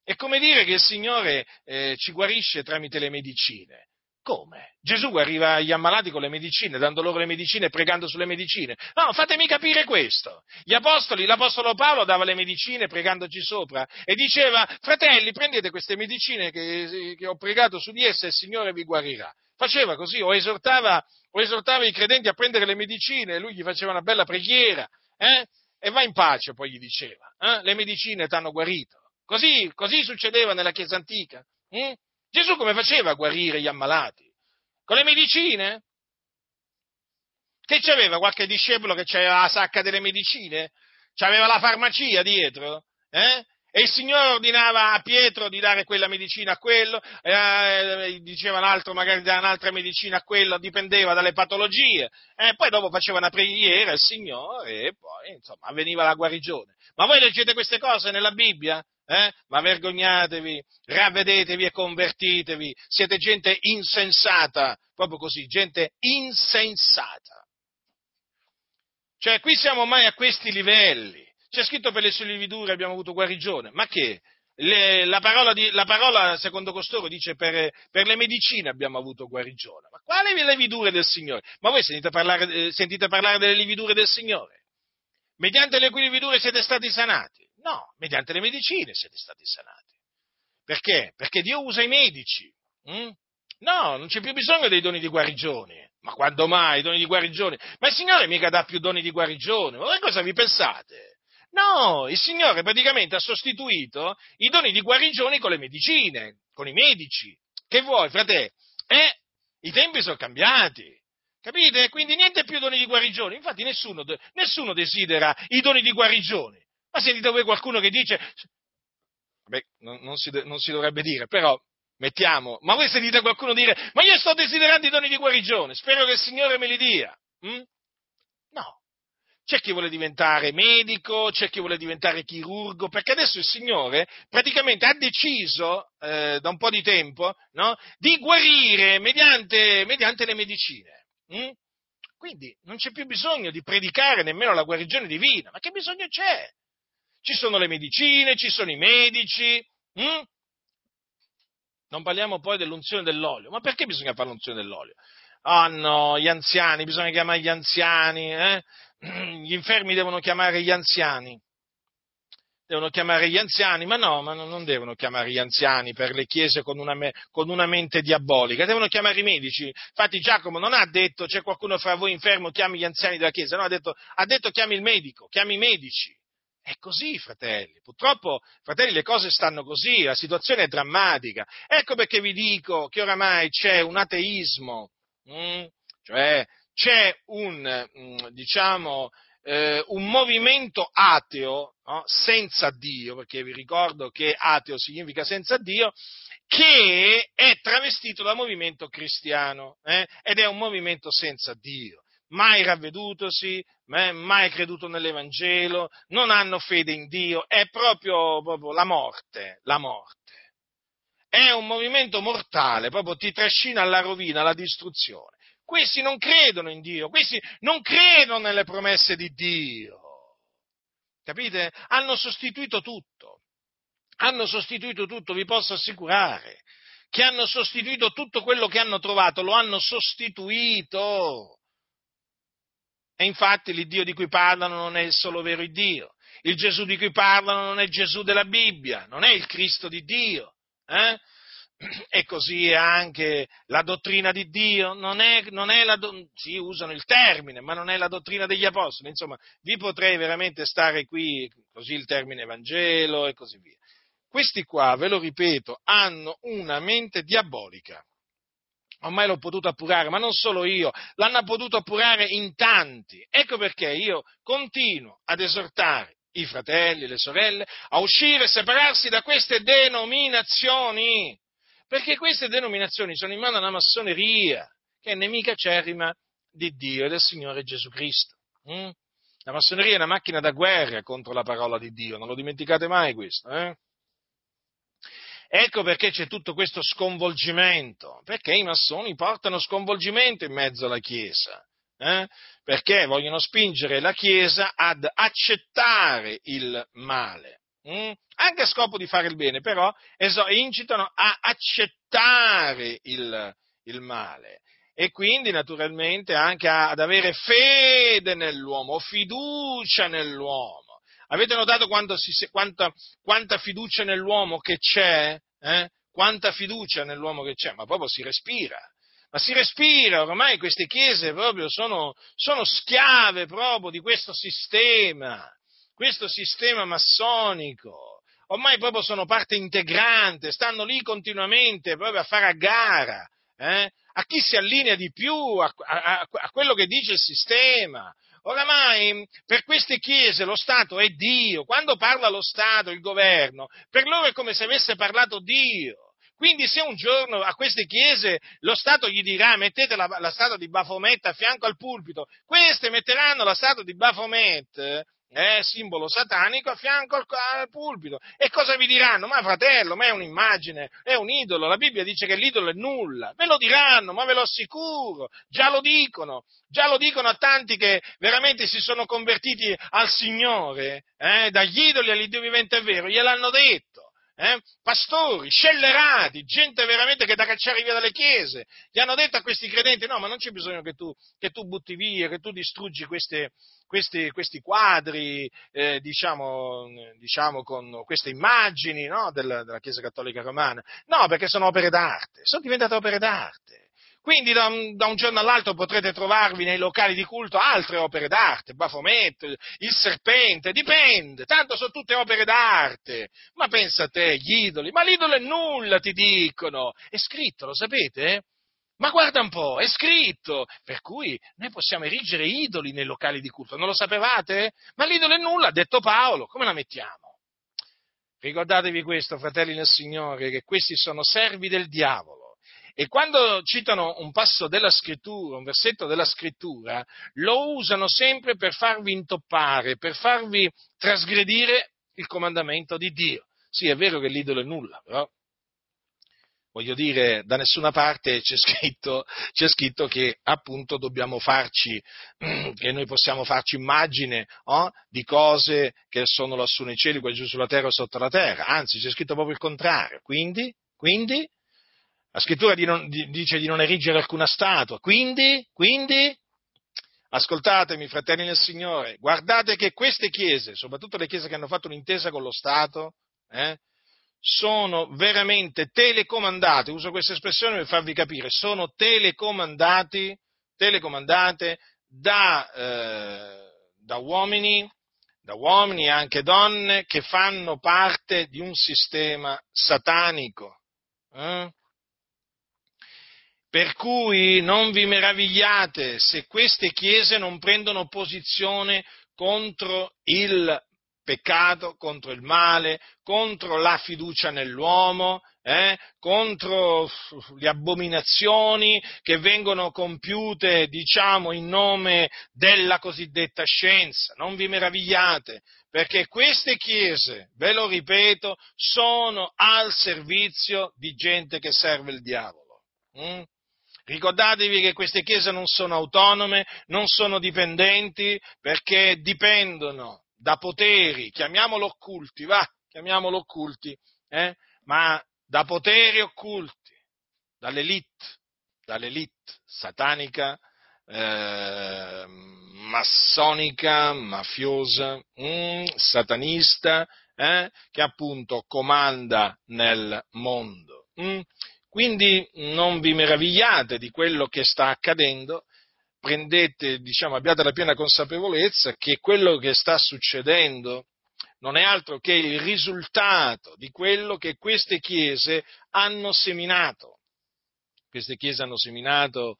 È come dire che il Signore eh, ci guarisce tramite le medicine. Come? Gesù guariva gli ammalati con le medicine, dando loro le medicine e pregando sulle medicine. No, fatemi capire questo. Gli apostoli, l'apostolo Paolo dava le medicine pregandoci sopra e diceva, fratelli, prendete queste medicine che, che ho pregato su di esse e il Signore vi guarirà. Faceva così, o esortava, o esortava i credenti a prendere le medicine e lui gli faceva una bella preghiera, eh? E va in pace, poi gli diceva, eh? le medicine ti hanno guarito. Così, così succedeva nella Chiesa antica. Hm? Gesù come faceva a guarire gli ammalati? Con le medicine? Che c'aveva qualche discepolo che aveva la sacca delle medicine? C'aveva la farmacia dietro? Eh? E il Signore ordinava a Pietro di dare quella medicina a quello, eh, diceva l'altro magari dare un'altra medicina a quello, dipendeva dalle patologie. Eh, poi dopo faceva una preghiera il Signore e poi insomma avveniva la guarigione. Ma voi leggete queste cose nella Bibbia? Eh? Ma vergognatevi, ravvedetevi e convertitevi, siete gente insensata, proprio così, gente insensata. Cioè, qui siamo ormai a questi livelli. C'è scritto per le sue lividure abbiamo avuto guarigione, ma che? Le, la, parola di, la, parola secondo costoro dice per, per, le medicine abbiamo avuto guarigione. Ma quali lividure del Signore? Ma voi sentite parlare, eh, sentite parlare delle lividure del Signore? Mediante le cui lividure siete stati sanati. No, mediante le medicine siete stati sanati. Perché? Perché Dio usa i medici. Mm? No, non c'è più bisogno dei doni di guarigione. Ma quando mai i doni di guarigione? Ma il Signore mica dà più doni di guarigione. Ma cosa vi pensate? No, il Signore praticamente ha sostituito i doni di guarigione con le medicine, con i medici. Che vuoi, frate? Eh, i tempi sono cambiati. Capite? Quindi niente più doni di guarigione. Infatti nessuno, nessuno desidera i doni di guarigione. Ma sentite voi qualcuno che dice, beh, non, non, si, non si dovrebbe dire, però mettiamo, ma voi sentite qualcuno dire, ma io sto desiderando i doni di guarigione, spero che il Signore me li dia. Mm? No. C'è chi vuole diventare medico, c'è chi vuole diventare chirurgo, perché adesso il Signore praticamente ha deciso eh, da un po' di tempo no, di guarire mediante, mediante le medicine. Mm? Quindi non c'è più bisogno di predicare nemmeno la guarigione divina, ma che bisogno c'è? Ci sono le medicine, ci sono i medici. Hm? Non parliamo poi dell'unzione dell'olio. Ma perché bisogna fare l'unzione dell'olio? Ah oh no, gli anziani, bisogna chiamare gli anziani, eh? gli infermi devono chiamare gli anziani. Devono chiamare gli anziani, ma no, ma non devono chiamare gli anziani per le chiese con una, con una mente diabolica, devono chiamare i medici. Infatti Giacomo non ha detto c'è qualcuno fra voi infermo, chiami gli anziani della chiesa, no, ha detto, ha detto chiami il medico, chiami i medici. È così, fratelli. Purtroppo, fratelli, le cose stanno così, la situazione è drammatica. Ecco perché vi dico che oramai c'è un ateismo, mm? cioè c'è un, mm, diciamo, eh, un movimento ateo no? senza Dio, perché vi ricordo che ateo significa senza Dio, che è travestito da movimento cristiano eh? ed è un movimento senza Dio mai ravvedutosi, mai creduto nell'Evangelo, non hanno fede in Dio, è proprio, proprio la morte, la morte. È un movimento mortale, proprio ti trascina alla rovina, alla distruzione. Questi non credono in Dio, questi non credono nelle promesse di Dio. Capite? Hanno sostituito tutto. Hanno sostituito tutto, vi posso assicurare che hanno sostituito tutto quello che hanno trovato, lo hanno sostituito. E infatti l'Iddio di cui parlano non è il solo vero Dio. Il Gesù di cui parlano non è Gesù della Bibbia, non è il Cristo di Dio. Eh? e così anche la dottrina di Dio, non è, non è la, sì, usano il termine, ma non è la dottrina degli apostoli, insomma, vi potrei veramente stare qui, così il termine Vangelo e così via. Questi qua, ve lo ripeto, hanno una mente diabolica. Ormai l'ho potuto appurare, ma non solo io, l'hanno potuto appurare in tanti. Ecco perché io continuo ad esortare i fratelli, le sorelle, a uscire e separarsi da queste denominazioni perché queste denominazioni sono in mano alla massoneria, che è nemica acerrima di Dio e del Signore Gesù Cristo. Mm? La massoneria è una macchina da guerra contro la parola di Dio, non lo dimenticate mai questo. Eh? Ecco perché c'è tutto questo sconvolgimento, perché i massoni portano sconvolgimento in mezzo alla Chiesa, eh? perché vogliono spingere la Chiesa ad accettare il male mm? anche a scopo di fare il bene, però eso, incitano a accettare il, il male e quindi naturalmente anche ad avere fede nell'uomo, fiducia nell'uomo. Avete notato si, quanta, quanta, fiducia nell'uomo che c'è? Eh? Quanta fiducia nell'uomo che c'è? Ma proprio si respira. Ma si respira, ormai queste chiese proprio sono, sono schiave proprio di questo sistema questo sistema massonico. Ormai proprio sono parte integrante, stanno lì continuamente proprio a fare a gara. Eh? A chi si allinea di più a, a, a quello che dice il sistema. Oramai per queste chiese lo Stato è Dio, quando parla lo Stato, il governo, per loro è come se avesse parlato Dio. Quindi se un giorno a queste chiese lo Stato gli dirà mettete la, la statua di Baphomet a fianco al pulpito, queste metteranno la statua di Baphomet eh, simbolo satanico a fianco al, al, pulpito. E cosa vi diranno? Ma fratello, ma è un'immagine, è un idolo. La Bibbia dice che l'idolo è nulla. Ve lo diranno, ma ve lo assicuro. Già lo dicono. Già lo dicono a tanti che veramente si sono convertiti al Signore, eh, dagli idoli all'Iddio vivente e vero. Gliel'hanno detto eh? pastori, scellerati, gente veramente che da cacciare via dalle chiese, gli hanno detto a questi credenti, no, ma non c'è bisogno che tu, che tu butti via, che tu distruggi queste, questi, questi, quadri, eh, diciamo, diciamo, con queste immagini no, della, della Chiesa Cattolica Romana, no, perché sono opere d'arte, sono diventate opere d'arte. Quindi da un, da un, giorno all'altro potrete trovarvi nei locali di culto altre opere d'arte, Bafomet, il serpente, dipende, tanto sono tutte opere d'arte. Ma pensa a te, gli idoli, ma l'idolo è nulla, ti dicono. È scritto, lo sapete? Ma guarda un po', è scritto, per cui noi possiamo erigere idoli nei locali di culto, non lo sapevate? Ma l'idolo è nulla, ha detto Paolo, come la mettiamo? Ricordatevi questo, fratelli nel Signore, che questi sono servi del diavolo e quando citano un passo della scrittura, un versetto della scrittura, lo usano sempre per farvi intoppare, per farvi trasgredire il comandamento di Dio. Sì, è vero che l'idolo è nulla, però voglio dire, da nessuna parte c'è scritto, c'è scritto, che appunto dobbiamo farci, che noi possiamo farci immagine oh, di cose che sono lassù nei cieli, qua giù sulla terra o sotto la terra, anzi c'è scritto proprio il contrario. Quindi, quindi la scrittura di non, di, dice di non erigere alcuna statua. Quindi, quindi, ascoltatemi, fratelli nel Signore, guardate che queste chiese, soprattutto le chiese che hanno fatto un'intesa con lo Stato, eh, sono veramente telecomandate, uso questa espressione per farvi capire, sono telecomandate da, eh, da uomini, da uomini e anche donne che fanno parte di un sistema satanico. Eh? Per cui non vi meravigliate se queste chiese non prendono posizione contro il peccato, contro il male, contro la fiducia nell'uomo, eh, contro le abominazioni che vengono compiute, diciamo, in nome della cosiddetta scienza. Non vi meravigliate, perché queste chiese, ve lo ripeto, sono al servizio di gente che serve il diavolo. Mm? Ricordatevi che queste chiese non sono autonome, non sono dipendenti, perché dipendono da poteri, chiamiamolo occulti, va, chiamiamolo occulti, eh? ma da poteri occulti, dall'elite, dall'elite satanica, eh, massonica, mafiosa, mm, satanista, eh, che appunto comanda nel mondo. Mm? Quindi non vi meravigliate di quello che sta accadendo, prendete, diciamo, abbiate la piena consapevolezza che quello che sta succedendo non è altro che il risultato di quello che queste chiese hanno seminato. Queste chiese hanno seminato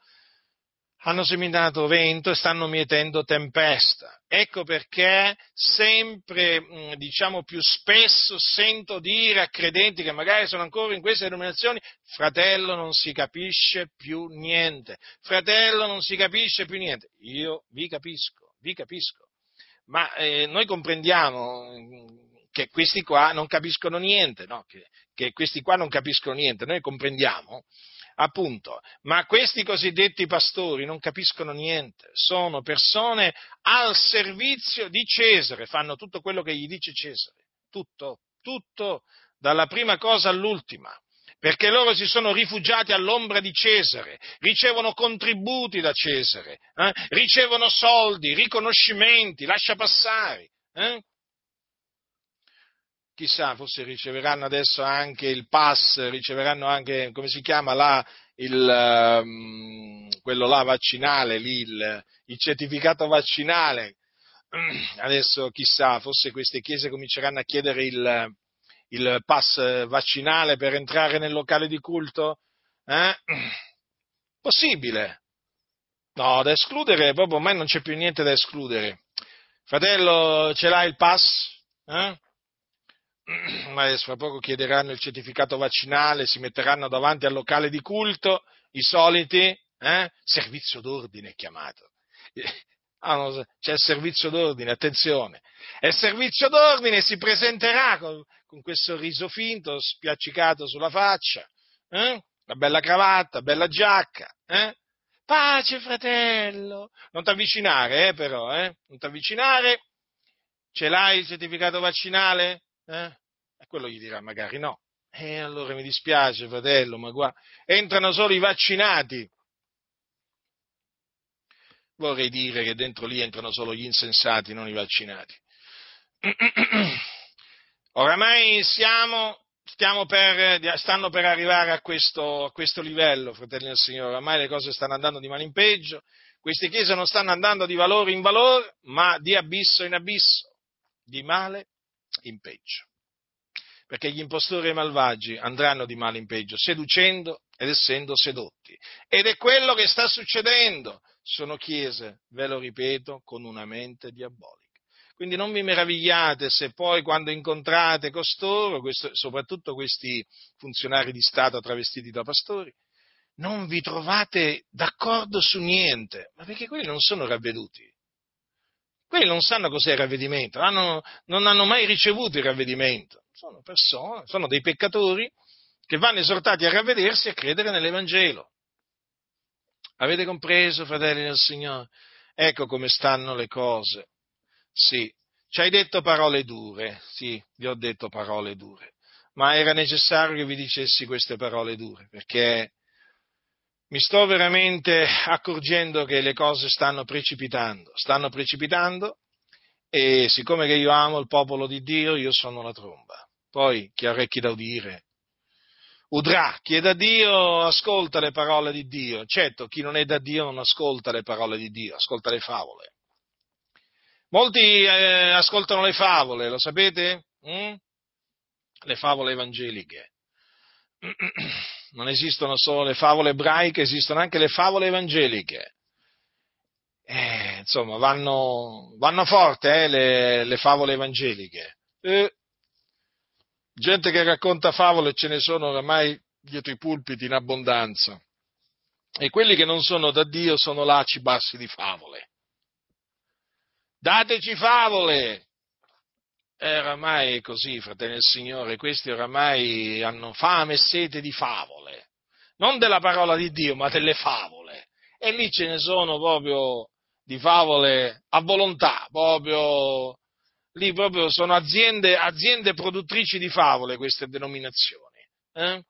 hanno seminato vento e stanno mietendo tempesta. Ecco perché sempre, mm, diciamo più spesso sento dire a credenti che magari sono ancora in queste denominazioni, fratello non si capisce più niente, fratello non si capisce più niente. Io vi capisco, vi capisco, ma eh, noi comprendiamo mm, che questi qua non capiscono niente, no? che, che questi qua non capiscono niente, noi comprendiamo appunto, ma questi cosiddetti pastori non capiscono niente, sono persone al servizio di Cesare, fanno tutto quello che gli dice Cesare, tutto, tutto, dalla prima cosa all'ultima, perché loro si sono rifugiati all'ombra di Cesare, ricevono contributi da Cesare, eh? ricevono soldi, riconoscimenti, lascia passare. Eh? Chissà, forse riceveranno adesso anche il pass, riceveranno anche, come si chiama là, il, um, quello là vaccinale, lì, il, il certificato vaccinale. Adesso chissà, forse queste chiese cominceranno a chiedere il, il pass vaccinale per entrare nel locale di culto? Eh? Possibile. No, da escludere, proprio ormai non c'è più niente da escludere. Fratello, ce l'hai il pass? Eh? ma fra poco chiederanno il certificato vaccinale, si metteranno davanti al locale di culto, i soliti, eh? servizio d'ordine è chiamato. Ah, c'è il servizio d'ordine, attenzione. Il servizio d'ordine si presenterà con, con questo riso finto, spiaccicato sulla faccia, eh? la bella cravatta, bella giacca. Eh? Pace, fratello! Non ti avvicinare, eh, però, eh? Non ti avvicinare. Ce l'hai il certificato vaccinale? Eh? E quello gli dirà magari no. E allora mi dispiace, fratello, ma qua entrano solo i vaccinati. Vorrei dire che dentro lì entrano solo gli insensati, non i vaccinati. Oramai siamo, per, stanno per arrivare a questo, a questo livello, fratelli del Signore. Oramai le cose stanno andando di male in peggio. Queste chiese non stanno andando di valore in valore, ma di abisso in abisso, di male in peggio. Perché gli impostori malvagi andranno di male in peggio, seducendo ed essendo sedotti. Ed è quello che sta succedendo. Sono chiese, ve lo ripeto, con una mente diabolica. Quindi non vi meravigliate se poi quando incontrate costoro, questo, soprattutto questi funzionari di Stato travestiti da pastori, non vi trovate d'accordo su niente, ma perché quelli non sono ravveduti. Quelli non sanno cos'è il ravvedimento, hanno, non hanno mai ricevuto il ravvedimento. Sono persone, sono dei peccatori che vanno esortati a ravvedersi e a credere nell'Evangelo. Avete compreso, fratelli del Signore? Ecco come stanno le cose. Sì, ci hai detto parole dure, sì, vi ho detto parole dure, ma era necessario che vi dicessi queste parole dure, perché mi sto veramente accorgendo che le cose stanno precipitando, stanno precipitando e siccome che io amo il popolo di Dio, io sono la tromba. Poi chi ha orecchi da udire udrà, chi è da Dio ascolta le parole di Dio. Certo, chi non è da Dio non ascolta le parole di Dio, ascolta le favole. Molti eh, ascoltano le favole, lo sapete? Mm? Le favole evangeliche. non esistono solo le favole ebraiche, esistono anche le favole evangeliche. Eh, insomma, vanno, vanno forte eh, le, le, favole evangeliche. Eh, gente che racconta favole ce ne sono oramai dietro i pulpiti in abbondanza. E quelli che non sono da Dio sono laci bassi di favole. Dateci favole! E oramai è così, fratelli del Signore, questi oramai hanno fame e sete di favole, non della parola di Dio, ma delle favole. E lì ce ne sono proprio di favole a volontà, proprio, lì proprio sono aziende, aziende produttrici di favole queste denominazioni. Eh?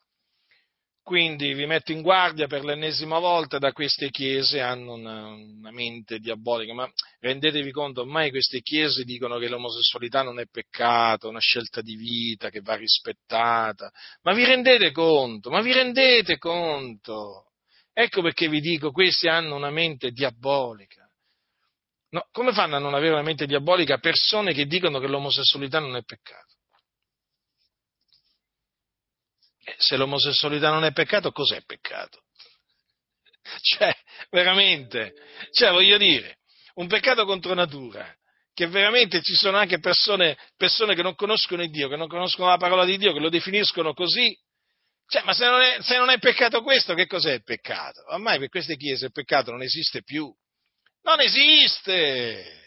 Quindi vi metto in guardia per l'ennesima volta da queste chiese, hanno una, una, mente diabolica, ma rendetevi conto, ormai queste chiese dicono che l'omosessualità non è peccato, è una scelta di vita che va rispettata, ma vi rendete conto, ma vi rendete conto? Ecco perché vi dico, questi hanno una mente diabolica. No, come fanno a non avere una mente diabolica persone che dicono che l'omosessualità non è peccato? Se l'omosessualità non è peccato, cos'è peccato? Cioè, veramente, cioè, voglio dire, un peccato contro natura, che veramente ci sono anche persone, persone che non conoscono il Dio, che non conoscono la parola di Dio, che lo definiscono così. Cioè, ma se non, è, se non è peccato questo, che cos'è il peccato? Ormai per queste chiese il peccato non esiste più. Non esiste!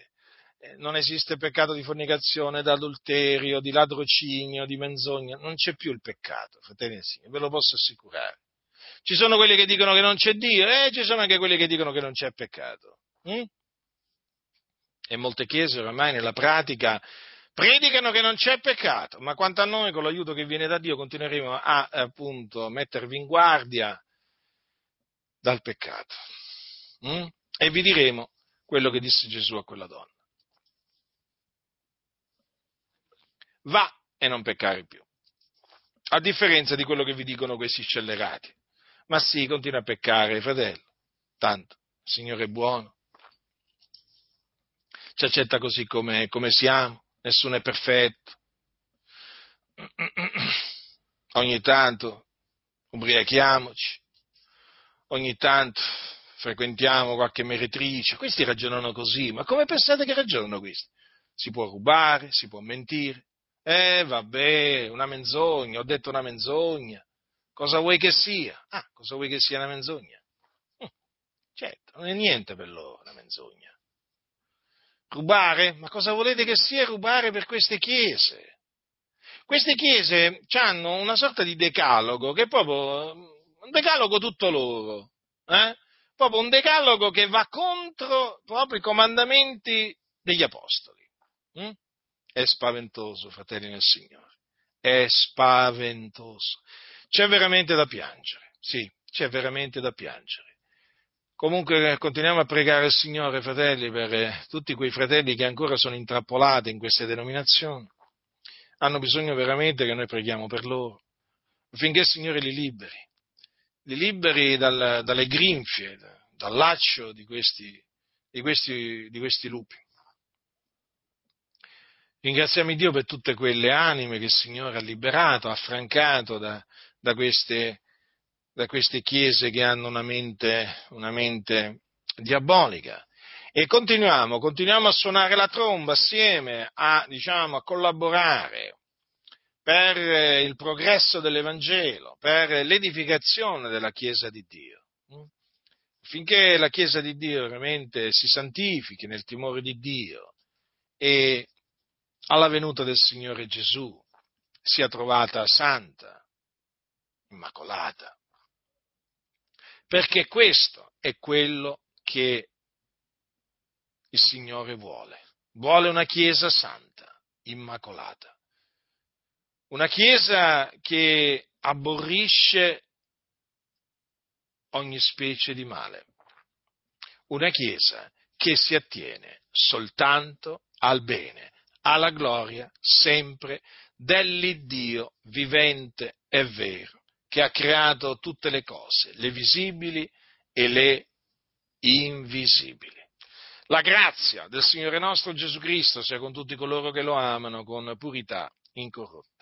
Eh, non esiste peccato di fornicazione, d'adulterio, di ladrocinio, di menzogna, non c'è più il peccato, fratelli e signori, ve lo posso assicurare. Ci sono quelli che dicono che non c'è Dio e ci sono anche quelli che dicono che non c'è peccato. Mm? E molte chiese ormai nella pratica predicano che non c'è peccato, ma quanto a noi, con l'aiuto che viene da Dio, continueremo a appunto mettervi in guardia dal peccato. Mm? E vi diremo quello che disse Gesù a quella donna. Va e non peccare più. A differenza di quello che vi dicono questi scellerati. Ma sì, continua a peccare, fratello. Tanto, il Signore è buono. Ci accetta così come, come siamo, nessuno è perfetto. Ogni tanto ubriachiamoci, ogni tanto frequentiamo qualche meretrice. Questi ragionano così, ma come pensate che ragionano questi? Si può rubare, si può mentire, eh, vabbè, una menzogna, ho detto una menzogna. Cosa vuoi che sia? Ah, cosa vuoi che sia una menzogna? Hm, certo, non è niente per loro una menzogna. Rubare? Ma cosa volete che sia rubare per queste chiese? Queste chiese hanno una sorta di decalogo che è proprio un decalogo tutto loro, eh? proprio un decalogo che va contro proprio i comandamenti degli apostoli. Hm? È spaventoso, fratelli nel Signore. È spaventoso. C'è veramente da piangere. Sì, c'è veramente da piangere. Comunque continuiamo a pregare il Signore, fratelli, per eh, tutti quei fratelli che ancora sono intrappolati in queste denominazioni. Hanno bisogno veramente che noi preghiamo per loro, affinché il Signore li liberi, li liberi dal, dalle grinfie, dal laccio di questi, di questi, di questi lupi. Ringraziamo Dio per tutte quelle anime che il Signore ha liberato, affrancato da, da, queste, da queste, chiese che hanno una mente, una mente diabolica. E continuiamo, continuiamo a suonare la tromba assieme, a, diciamo, a collaborare per il progresso dell'Evangelo, per l'edificazione della Chiesa di Dio. Finché la Chiesa di Dio veramente si santifichi nel timore di Dio e alla venuta del Signore Gesù sia trovata santa, immacolata. Perché questo è quello che il Signore vuole. Vuole una Chiesa santa, immacolata. Una Chiesa che aborrisce ogni specie di male. Una Chiesa che si attiene soltanto al bene alla gloria sempre dell'Iddio vivente e vero, che ha creato tutte le cose, le visibili e le invisibili. La grazia del Signore nostro Gesù Cristo sia con tutti coloro che lo amano con purità incorrotta.